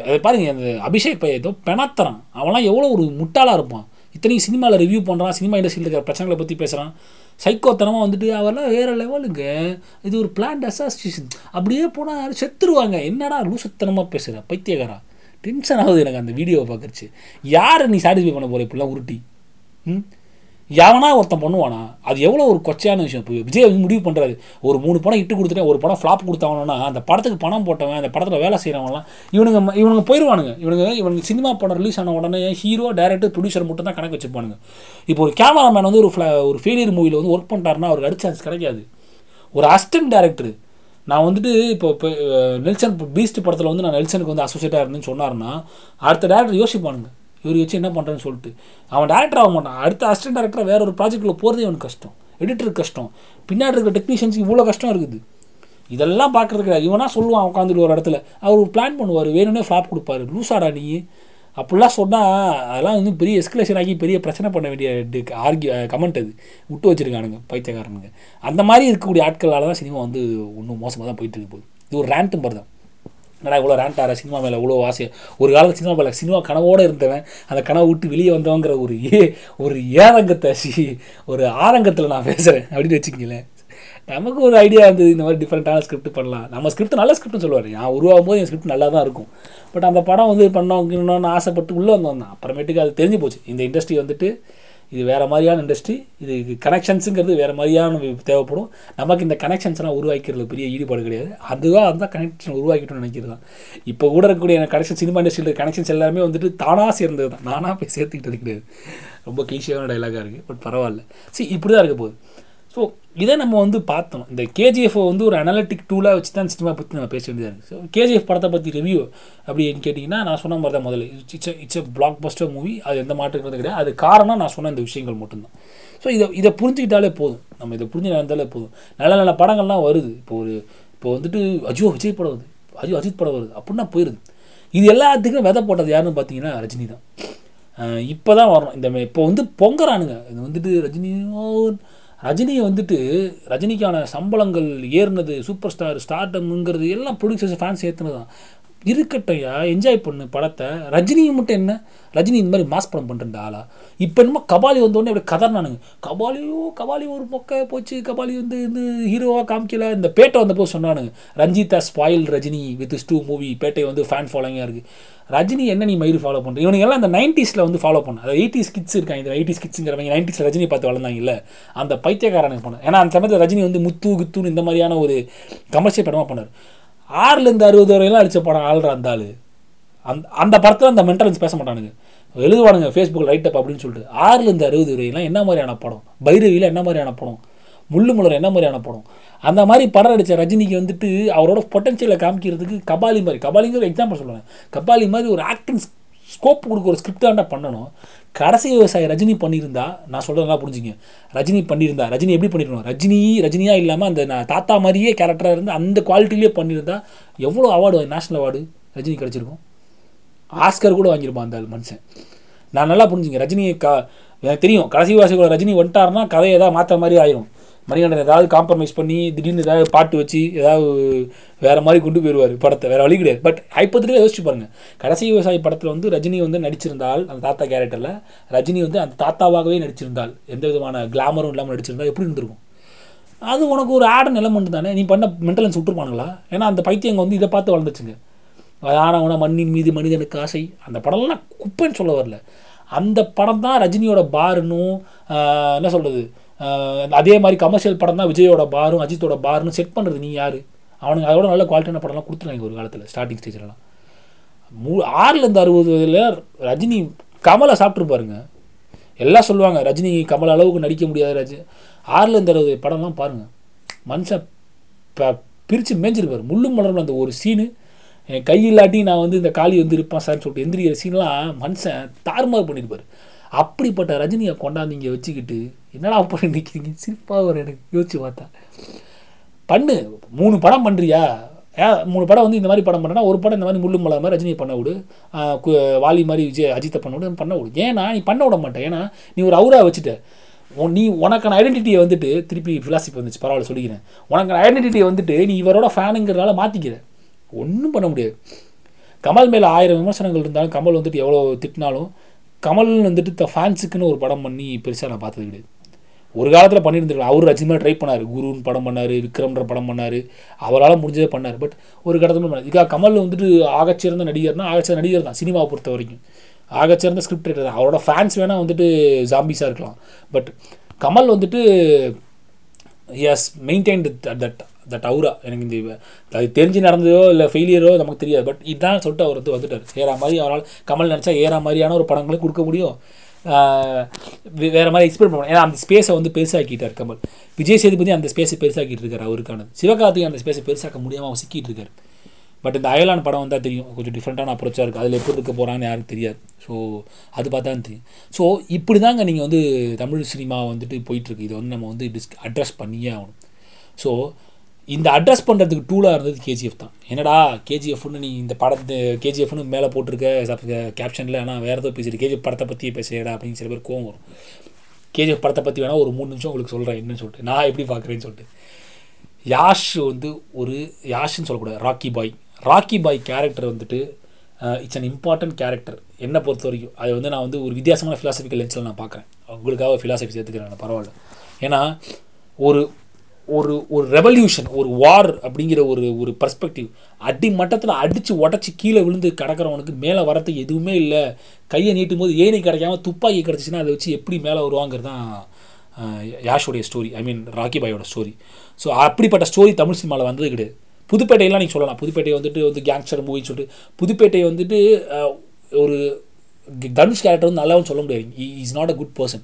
அதை பாருங்கள் அந்த அபிஷேக் பையன் ஏதோ பெணத்தறான் அவன்லாம் எவ்வளோ ஒரு முட்டாளாக இருப்பான். இத்தனையும் சினிமாவில் ரிவ்யூ பண்ணுறான் சினிமா இண்டஸ்ட்ரியில் இருக்கிற பிரச்சனைகளை பற்றி பேசுகிறான் சைக்கோத்தனமாக வந்துட்டு அவரெல்லாம் வேறு லெவலுங்க இது ஒரு பிளான்ட் அசாசியேஷன் அப்படியே போனால் செத்துருவாங்க. என்னடா லூசத்தனமாக பேசுகிற பைத்தியகாரா டென்ஷன் ஆகுது எனக்கு அந்த வீடியோவை பார்க்குறச்சு யாரை நீ சாட்டிஸ்ஃபை பண்ண போகிற இப்படிலாம் உருட்டி? ம்? எவனா ஒருத்தன் பண்ணுவானா? அது எவ்வளோ ஒரு கொச்சையான விஷயம். இப்போ விஜய் வந்து முடிவு பண்ணுறாரு ஒரு மூணு படம் இட்டு கொடுத்துட்டேன் ஒரு படம் ஃப்ளாப் கொடுத்தவனா அந்த படத்துக்கு பணம் போட்டவன் அந்த படத்தில் வேலை செய்கிறவங்களாம் இவனுங்க இவனுங்க போயிடுவானுங்க இவனுங்க இவனுக்கு சினிமா படம் ரிலீஸ் ஆன உடனே ஹீரோ டேரக்டர் ப்ரொடியூசர் மட்டும் தான் கணக்கு வச்சுப்பானுங்க. இப்போ ஒரு கேமராமேன் வந்து ஒரு ஃப்ளா ஒரு ஃபெயிலியர் மூவியில் வந்து ஒர்க் பண்ணிட்டாருன்னா அவருக்கு அடுத்த சான்ஸ் கிடைக்காது. ஒரு அசிஸ்டன்ட் டேரக்டர் நான் வந்துட்டு இப்போ இப்போ நெல்சன் பீஸ்ட் படத்தில் வந்து நான் நெல்சனுக்கு வந்து அசோசியேட்டாக இருந்தேன்னு சொன்னார்னா அடுத்த டேரக்டர் யோசிப்பானுங்க. இவர் வச்சு என்ன பண்ணுறேன்னு சொல்லிட்டு. அவன் டேரக்டர் ஆக மாட்டான். அடுத்த அசிஸ்டன்ட் டேரக்டர் வேற ஒரு ப்ராஜெக்ட்டில் போகிறதே அவனுக்கு கஷ்டம். எடிட்டருக்கு கஷ்டம். பின்னாடி இருக்கிற டெக்னீஷியன்ஸுக்கு இவ்வளோ கஷ்டம் இருக்குது. இதெல்லாம் பார்க்குறது கிடையாது. இவனா சொல்லுவான் உட்காந்துட்டு ஒரு இடத்துல. அவர் ஒரு பிளான் பண்ணுவார். வேணும்னே ஃப்ளாப் கொடுப்பாரு. லூசாடா நீ. அப்படிலாம் சொன்னால் அதெல்லாம் வந்து பெரிய எஸ்கலேஷன் ஆகி பெரிய பிரச்சனை பண்ண வேண்டிய ஆர்கி கமெண்ட் அது. விட்டு வச்சுருக்கானுங்க பைத்தியக்காரனுங்க. அந்த மாதிரி இருக்கக்கூடிய ஆட்களால் தான் சினிமா வந்து ஒன்றும் மோசமாக தான் போயிட்டு இருக்கு போகுது. இது ஒரு ரேண்ட்டு மாதிரி தான். என்னடா இவ்வளோ ரேண்ட் சினிமா மேலே இவ்வளோ ஆசை? ஒரு காலத்தில் சினிமா மேலே சினிமா கனவோடு இருந்தவன் அந்த கனவை விட்டு வெளியே வந்தவங்கிற ஒரு ஏ ஒரு ஏதங்கத்தை சி ஒரு ஆதங்கத்தில் நான் பேசுகிறேன் அப்படின்னு வச்சுக்கிங்களேன். நமக்கு ஒரு ஐடியா இருந்தது இந்த மாதிரி டிஃப்ரெண்ட்டான ஸ்கிரிப்ட் பண்ணலாம். நம்ம ஸ்கிரிப்ட் நல்ல ஸ்கிரிப்ட்னு சொல்லுவார். நான் உருவாகும் போது என் ஸ்கிரிப்ட் நல்லா தான் இருக்கும். பட் அந்த படம் வந்து பண்ணோம் ஆசைப்பட்டு உள்ளே வந்தோம் தான். அப்புறமேட்டுக்கு அது தெரிஞ்சு போச்சு. இந்த இண்டஸ்ட்ரி வந்துட்டு இது வேறு மாதிரியான இண்டஸ்ட்ரி இது கனெக்ஷன்ஸுங்கிறது வேறு மாதிரியான தேவைப்படும். நமக்கு இந்த கனெக்ஷன்ஸ்லாம் உருவாக்கிறதுல பெரிய ஈடுபாடு கிடையாது. அதுவாக அந்த கனெக்ஷன் உருவாக்கிட்டோம்னு நினைக்கிறது தான் இப்போ கூட இருக்கக்கூடிய கனெக்ஷன் சினிமா இண்டஸ்ட்ரியில் கனெக்ஷன்ஸ் எல்லாமே வந்துட்டு தானாக சேர்ந்தது தான் நானாக போய் சேர்த்துக்கிட்டது கிடையாது. ரொம்ப கீசியான டைலாகாக இருக்குது பட் பரவாயில்ல. சரி இப்படி தான் இருக்க போகுது. ஸோ இதை நம்ம வந்து பார்த்தோம். இந்த கேஜிஎஃப் வந்து ஒரு அனலிட்டிக் டூலாக வச்சு தான் சினிமா பற்றி நம்ம பேச வேண்டியதாக இருக்குது ஸோ கேஜிஎஃப் படத்தை பற்றி ரிவ்யூ அப்படின்னு கேட்டிங்கன்னா நான் சொன்ன மாதிரி தான் முதல்ல. It's it's a blockbuster movie அது எந்த மாற்றுக்கிறது கிடையாது. அது காரணம் நான் சொன்ன இந்த விஷயங்கள் மட்டும்தான். ஸோ இதை இதை புரிஞ்சுக்கிட்டாலே போதும். நம்ம இதை புரிஞ்சு நடந்தாலே போதும். நல்ல நல்ல படங்கள்லாம் வருது. இப்போ ஒரு இப்போ வந்துட்டு அஜோ விஜய் படம் வருது. அஜோ அஜித் படம் வருது. அப்படின்னா போயிடுது இது எல்லாத்துக்கும் விதை போட்டது யாருன்னு பார்த்தீங்கன்னா ரஜினி தான் இப்போ தான் வரணும் இந்த இப்போ வந்து பொங்குறானுங்க இது வந்துட்டு ரஜினி ரஜினியை வந்துட்டு ரஜினிக்கான சம்பளங்கள் ஏறினது சூப்பர் ஸ்டார் ஸ்டார்டம்ங்கிறது எல்லாம் ப்ரொடியூசர்ஸ் ஃபேன்ஸ் ஏற்றுனது தான் இருக்கட்டையா? என்ஜாய் பண்ணு படத்தை. ரஜினியை மட்டும் என்ன? ரஜினி இந்த மாதிரி மாஸ் படம் பண்ணுற ஆளா? இப்போ என்னமோ கபாலி வந்தோடனே அப்படி கதர்னானுங்க. கபாலியோ கபாலி ஒரு மொக்க போச்சு. கபாலி வந்து இந்த ஹீரோவாக காமிக்கல. இந்த பேட்டை வந்தப்போ சொன்னானுங்க. Ranjitha spoil Rajini with two movie Petta வந்து ஃபேன் ஃபாலோயிங்காக இருக்குது ரஜினி என்ன நீ மயிறு ஃபாலோ பண்ணுற இவனுங்க எல்லாம் அந்த நைன்டிஸில் வந்து ஃபாலோ பண்ண. அதாவது எயிட்டிஸ் கிட்ஸ் இருக்காங்க. இந்த எயிட்டிஸ் கிட்ஸுங்கிறவங்க நைன்டிஸில் ரஜினி பார்த்து வளர்ந்தாங்கல்ல அந்த பைத்தியக்காரனுக்கு பண்ண ஏன்னா அந்த சமயத்தில் ரஜினி வந்து முத்து கித்துன்னு இந்த மாதிரியான ஒரு கமர்ஷியல் படமாக பண்ணார். ஆறுலேருந்து அறுபது வரையெல்லாம் அடித்த படம் ஆள்ற அந்த ஆள். அந்த அந்த படத்தில் அந்த மென்டலன்ஸ் பேச மாட்டானுங்க. எழுதுவானுங்க ஃபேஸ்புக்கில் ரைட் அப் அப்படின்னு சொல்லிட்டு. ஆறுலேருந்து அறுபது வரையெல்லாம் என்ன மாதிரியான படம்? பைரவியில் என்ன மாதிரியான படம்? முள்ளு மலர் என்ன மாதிரியான படம்? அந்த மாதிரி படம் அடித்த ரஜினிக்கு வந்துட்டு அவரோட பொட்டன்ஷியலை காமிக்கிறதுக்கு கபாலி மாதிரி கபாலிங்கிற எக்ஸாம்பிள் சொல்லுவேன் கபாலி மாதிரி ஒரு ஆக்டிங் ஸ்கோப் கொடுக்க ஒரு ஸ்கிரிப்டாண்டா பண்ணணும். கடைசி விவசாயி ரஜினி பண்ணியிருந்தா நான் சொல்கிறதெல்லாம் புரிஞ்சுங்க. ரஜினி பண்ணியிருந்தா ரஜினி எப்படி பண்ணியிருக்கணும் ரஜினி ரஜினியாக இல்லாமல் அந்த நான் தாத்தா மாதிரியே கேரக்டராக இருந்து அந்த குவாலிட்டிலேயே பண்ணியிருந்தா எவ்வளோ அவார்டு நேஷ்னல் அவார்டு ரஜினி கிடச்சிருக்கும்? ஆஸ்கர் கூட வாங்கியிருப்பான் அந்த மனுஷன். நான் நல்லா புரிஞ்சுங்க ரஜினி க எனக்கு தெரியும் கடைசி வாசிகளோட ரஜினி வந்துட்டாருன்னா கதையை ஏதாவது மாற்ற மாதிரி ஆயிரும். மணிகண்டன் ஏதாவது காம்ப்ரமைஸ் பண்ணி திடீர்னு ஏதாவது பாட்டு வச்சு ஏதாவது வேற மாதிரி கொண்டு போயிடுவார் படத்தை. வேற வழி கிடையாது. பட் ஹைப்பத்திலே யோசிச்சு பாருங்க. கடைசி விவசாயி படத்தில் வந்து ரஜினி வந்து நடிச்சிருந்தால் அந்த தாத்தா கேரக்டரில் ரஜினி வந்து அந்த தாத்தாவாகவே நடிச்சிருந்தால் எந்த விதமான கிளாமரும் இல்லாமல் நடிச்சிருந்தால் எப்படி இருந்திருக்கும்? அது உனக்கு ஒரு ஆடன் எலமெண்ட் தானே. நீ பண்ண மென்டலன்ஸ் விட்டுருப்பானுங்களா? ஏன்னா அந்த பைத்தியங்க வந்து இதை பார்த்து வளர்ந்துச்சுங்க. ஆனவனா மண்ணின் மீது மனிதனுக்கு ஆசை. அந்த படம்லாம் குப்பைன்னு சொல்ல வரல. அந்த படம் தான் ரஜினியோட பாருன்னும் என்ன சொல்கிறது அதே மாதிரி கமர்ஷியல் படம் தான் விஜயோட பாரும் அஜித்தோட பாருன்னு செட் பண்ணுறது நீ யார்? அவனுங்க அதோட நல்ல குவாலிட்டியான படம்லாம் கொடுத்துருவாங்க ஒரு காலத்தில் ஸ்டார்டிங் ஸ்டேஜ்லலாம் மூ ஆறுலேருந்து அறுபதுல ரஜினி கமலை சாப்பிட்ரு பாருங்க. எல்லாம் சொல்லுவாங்க ரஜினி கமல் அளவுக்கு நடிக்க முடியாது ரஜி ஆறுலேருந்து அறுபது படம்லாம் பாருங்கள் மனுஷன் ப பிரித்து மேய்ஞ்சிருப்பார் முள்ளும் மலர்ல அந்த ஒரு சீனு என் கை இல்லாட்டி நான் வந்து இந்த காளி வந்து இருப்பான் சார்னு சொல்லிட்டு எந்திரிக்கிற சீன்லாம் மனுஷன் தாறுமாறு பண்ணியிருப்பார் அப்படிப்பட்ட ரஜினியை கொண்டாந்து இங்கே வச்சுக்கிட்டு என்னடா பண்ணி நிற்கிறீங்க சிரிப்பாக ஒரு எனக்கு. யோசிச்சு பார்த்தா. பண்ணு. மூணு படம் பண்ணுறியா ஏன் மூணு படம் வந்து இந்த மாதிரி படம் பண்ணுறேன்னா ஒரு படம் இந்த மாதிரி முள்ளு மலை மாதிரி ரஜினியை பண்ண விடு. வாலி மாதிரி விஜய் அஜித்தை பண்ண விடு பண்ண விடு. ஏன்னா நீ பண்ண விட மாட்டேன் ஏன்னா நீ ஒரு அவுரா வச்சுட்ட. நீ உனக்கான ஐடென்டிட்டியை வந்துட்டு திருப்பி ஃபிலாசபி வந்துச்சு. பரவாயில்ல சொல்லிக்கிறேன். உனக்கான ஐடென்டிட்டியை வந்துட்டு நீ இவரோட ஃபேனுங்கிறனால மாற்றிக்கிற ஒன்றும் பண்ண முடியாது. கமல் மேலே ஆயிரம் விமர்சனங்கள் இருந்தாலும் கமல் வந்துட்டு எவ்வளோ திட்டினாலும் கமல் வந்துட்டு த ஃபேன்ஸுக்குன்னு ஒரு படம் பண்ணி பெருசாக நான் பார்த்தது கிடையாது. ஒரு காலத்தில் பண்ணியிருந்திருக்கலாம். அவர் ரஜினிமா ட்ரை பண்ணார். குருன்னு படம் பண்ணார் விக்ரம்ன்ற படம் பண்ணார். அவரால் முடிஞ்சதே பண்ணார். பட் ஒரு கடத்தில் பண்ணார். இதுக்காக கமல் வந்துட்டு ஆகச்சிறந்த நடிகர்னா ஆகச்சிறந்த நடிகர் தான் சினிமாவை பொறுத்த வரைக்கும். ஆகச்சிறந்த ஸ்கிரிப்ட் ரைட்டர் தான். அவரோட ஃபேன்ஸ் வேணால் வந்துட்டு ஜாம்பிஸாக இருக்கலாம். பட் கமல் வந்துட்டு has maintained that that aura எனக்கு இந்த அது தெரிஞ்சு நடந்ததோ இல்லை ஃபெயிலியரோ நமக்கு தெரியாது. பட் இதான் சொல்லிட்டு அவர் வந்து வந்துட்டார். ஏறா மாதிரி அவரால் கமல் நினச்சா ஏறா மாதிரியான ஒரு படங்களை கொடுக்க முடியும். வேறு மாதிரி எக்ஸ்பெக்ட் பண்ணணும் ஏன்னா அந்த ஸ்பேஸை வந்து பெருசாக்கிட்டார் கமல். விஜய் சேதுபதி அந்த ஸ்பேஸை பெருசாக்கிட்டு இருக்கார் அவருக்கான சிவகார்த்திகை அந்த ஸ்பேஸை பெருசாக்க முடியாமல் அவர் சிக்கிட்டு இருக்கார். பட் இந்த அயலான் படம் வந்தால் தெரியும். கொஞ்சம் டிஃப்ரெண்ட்டான அப்ரோச்சாக இருக்குது அதில் எப்படி இருக்க போகிறான்னு யாருக்கு தெரியாது. ஸோ அது பார்த்தா தெரியும். ஸோ இப்படி தாங்க நீங்கள் வந்து தமிழ் சினிமா வந்துட்டு போயிட்டுருக்கு இதை வந்து நம்ம வந்து டிஸ்க் அட்ரஸ் பண்ணியே ஆகணும். ஸோ இந்த அட்ரஸ் பண்ணுறதுக்கு டூலாக இருந்தது கேஜிஎஃப் தான். என்னடா கேஜிஎஃப்னு நீ இந்த படத்தை கேஜிஎஃப்னு மேலே போட்டிருக்க கேப்ஷனில் ஆனால் வேறு ஏதோ பேசிட்டு கேஜிஎஃப் படத்தை பற்றியே பேசுகிறா அப்படின்னு சில பேர் கோவம் வரும். கேஜிஎஃப் படத்தை பற்றி வேணால் ஒரு மூணு நிமிஷம் உங்களுக்கு சொல்கிறேன் என்னன்னு சொல்லிட்டு. நான் எப்படி பார்க்குறேன்னு சொல்லிட்டு. யாஷ் வந்து ஒரு யாஷ்ன்னு சொல்லக்கூடாது Rocky Bhai Rocky Bhai character வந்துட்டு இட்ஸ் அன் இம்பார்ட்டன்ட் கேரக்டர் என்னை பொறுத்த வரைக்கும் அது வந்து நான் வந்து ஒரு வித்தியாசமான ஃபிலாசபிக்கல் லென்ஸில் நான் பார்க்குறேன். உங்களுக்காக ஃபிலாசபி சேர்த்துக்கிறேன் பரவாயில்ல. ஏன்னா ஒரு ஒரு ஒரு ரெவல்யூஷன் ஒரு வார் அப்படிங்கிற ஒரு ஒரு பர்ஸ்பெக்டிவ் அடி மட்டத்தில் அடித்து உடச்சி கீழே விழுந்து கிடக்கிறவனுக்கு மேலே வரத்துக்கு எதுவுமே இல்லை. கையை நீட்டும் போது ஏணி கிடைக்காம துப்பாக்கி கிடச்சிச்சின்னா அதை வச்சு எப்படி மேலே வருவாங்கிறது தான் யாஷோடைய ஸ்டோரி ஐ மீன் ராக்கி பாயோட ஸ்டோரி ஸோ அப்படிப்பட்ட ஸ்டோரி தமிழ் சினிமாவில் வந்தது கிடையாது. புதுப்பேட்டையெல்லாம் நீங்கள் சொல்லலாம். புதுப்பேட்டை வந்துட்டு வந்து கேங்ஸ்டர் மூவின்னு சொல்லிட்டு புதுப்பேட்டையை வந்துட்டு ஒரு தனுஷ் கேரக்டர் வந்து நல்லாவும் சொல்ல முடியாது. Is not a good person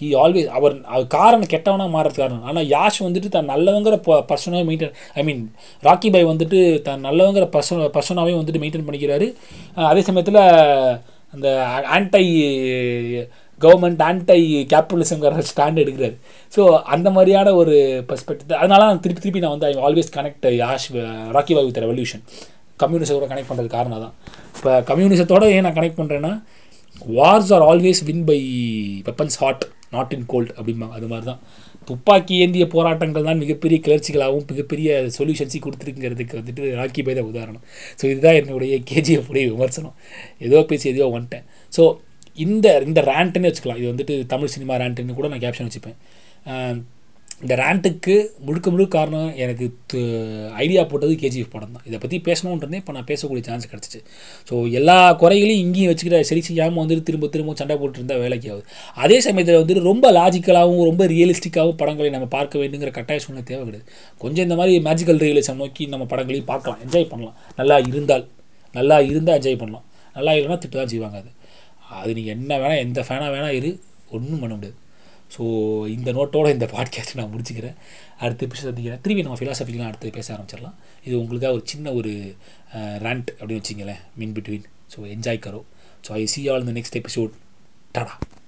he always அவர் அவர் காரணம் கெட்டவனாக மாறுறது காரணம். ஆனால் யாஷ் வந்துட்டு தான் நல்லவங்கிற பர்சனாக மெயின்டைன் ஐ மீன் ராக்கி பாய் வந்துட்டு தான் நல்லவங்கிற பர்சன் பர்சனாகவே வந்துட்டு மெயின்டைன் பண்ணிக்கிறாரு. அதே சமயத்தில் அந்த ஆன்டை கவர்மெண்ட் ஆன்டை கேபிட்டலிசம்ங்கிற ஸ்டாண்ட் எடுக்கிறாரு. ஸோ அந்த மாதிரியான ஒரு பர்ஸ்பெக்டிவ் அதனால நான் திருப்பி திருப்பி நான் வந்து I always connect Yash Rocky Bhai with revolution கம்யூனிசத்தோட connect பண்ணுறது காரணம் தான் இப்போ கம்யூனிசத்தோட ஏன் நான் கனெக்ட் பண்ணுறேன்னா wars are always win by weapons hot not in gold அப்படிம்பாங்க. அது மாதிரி தான் துப்பாக்கி ஏந்திய போராட்டங்கள் தான் மிகப்பெரிய கிளர்ச்சிகளாகவும் மிகப்பெரிய சொல்யூஷன்ஸையும் கொடுத்துருக்குங்கிறதுக்கு வந்துட்டு ராக்கி பை தான் உதாரணம். ஸோ இதுதான் என்னுடைய கேஜிஎஃப் உடைய விமர்சனம். ஏதோ பேசி எதையோ வந்துட்டேன். ஸோ இந்த இந்த ரேண்ட்டுன்னு வச்சுக்கலாம். இது வந்துட்டு தமிழ் சினிமா ரேண்ட்டுன்னு கூட நான் கேப்ஷன் வச்சுப்பேன். இந்த ரேண்ட்டுக்கு முழுக்க முழுக்க காரணம் எனக்கு ஐடியா போட்டது கேஜிஎஃப் படம் தான். இதை பற்றி பேசணுன்றதே இப்போ நான் பேசக்கூடிய சான்ஸ் கிடச்சிச்சு. ஸோ எல்லா குறைகளையும் இங்கேயும் வச்சுக்கிற சரி செய்யாமல் வந்துட்டு திரும்ப திரும்ப சண்டை போட்டுருந்தா வேலைக்கு ஆகுது. அதே சமயத்தில் வந்துட்டு ரொம்ப லாஜிக்கலாகவும் ரொம்ப ரியலிஸ்டிக்காகவும் படங்களை நம்ம பார்க்க வேண்டுங்கிற கட்டாய சூழ்நிலை தேவை கிடையாது. கொஞ்சம் இந்த மாதிரி மேஜிக்கல் ரியலிசம் நோக்கி நம்ம படங்களையும் பார்க்கலாம் என்ஜாய் பண்ணலாம். நல்லா இருந்தால் நல்லா இருந்தால் என்ஜாய் பண்ணலாம். நல்லா இல்லைன்னா திட்டு தான் செய்வாங்க அது. அது நீங்கள் என்ன வேணால் எந்த ஃபேனாக வேணால் இரு ஒன்றும் பண்ண முடியாது. ஸோ இந்த நோட்டோட இந்த பாட்காஸ்ட் நான் முடிச்சுக்கிறேன். அடுத்து எபிசோட் சந்திக்கிறேன். திரும்பி நம்ம ஃபிலாசபிக்கலாம் அடுத்து பேச ஆரம்பிச்சிடலாம். இது உங்களுக்காக ஒரு சின்ன ஒரு ரேண்ட் அப்படின்னு வச்சிங்களேன் மின் பிட்வீன் ஸோ என்ஜாய் கரோ. ஸோ ஐ சி ஆல் இந்த நெக்ஸ்ட் எபிசோட் டாடா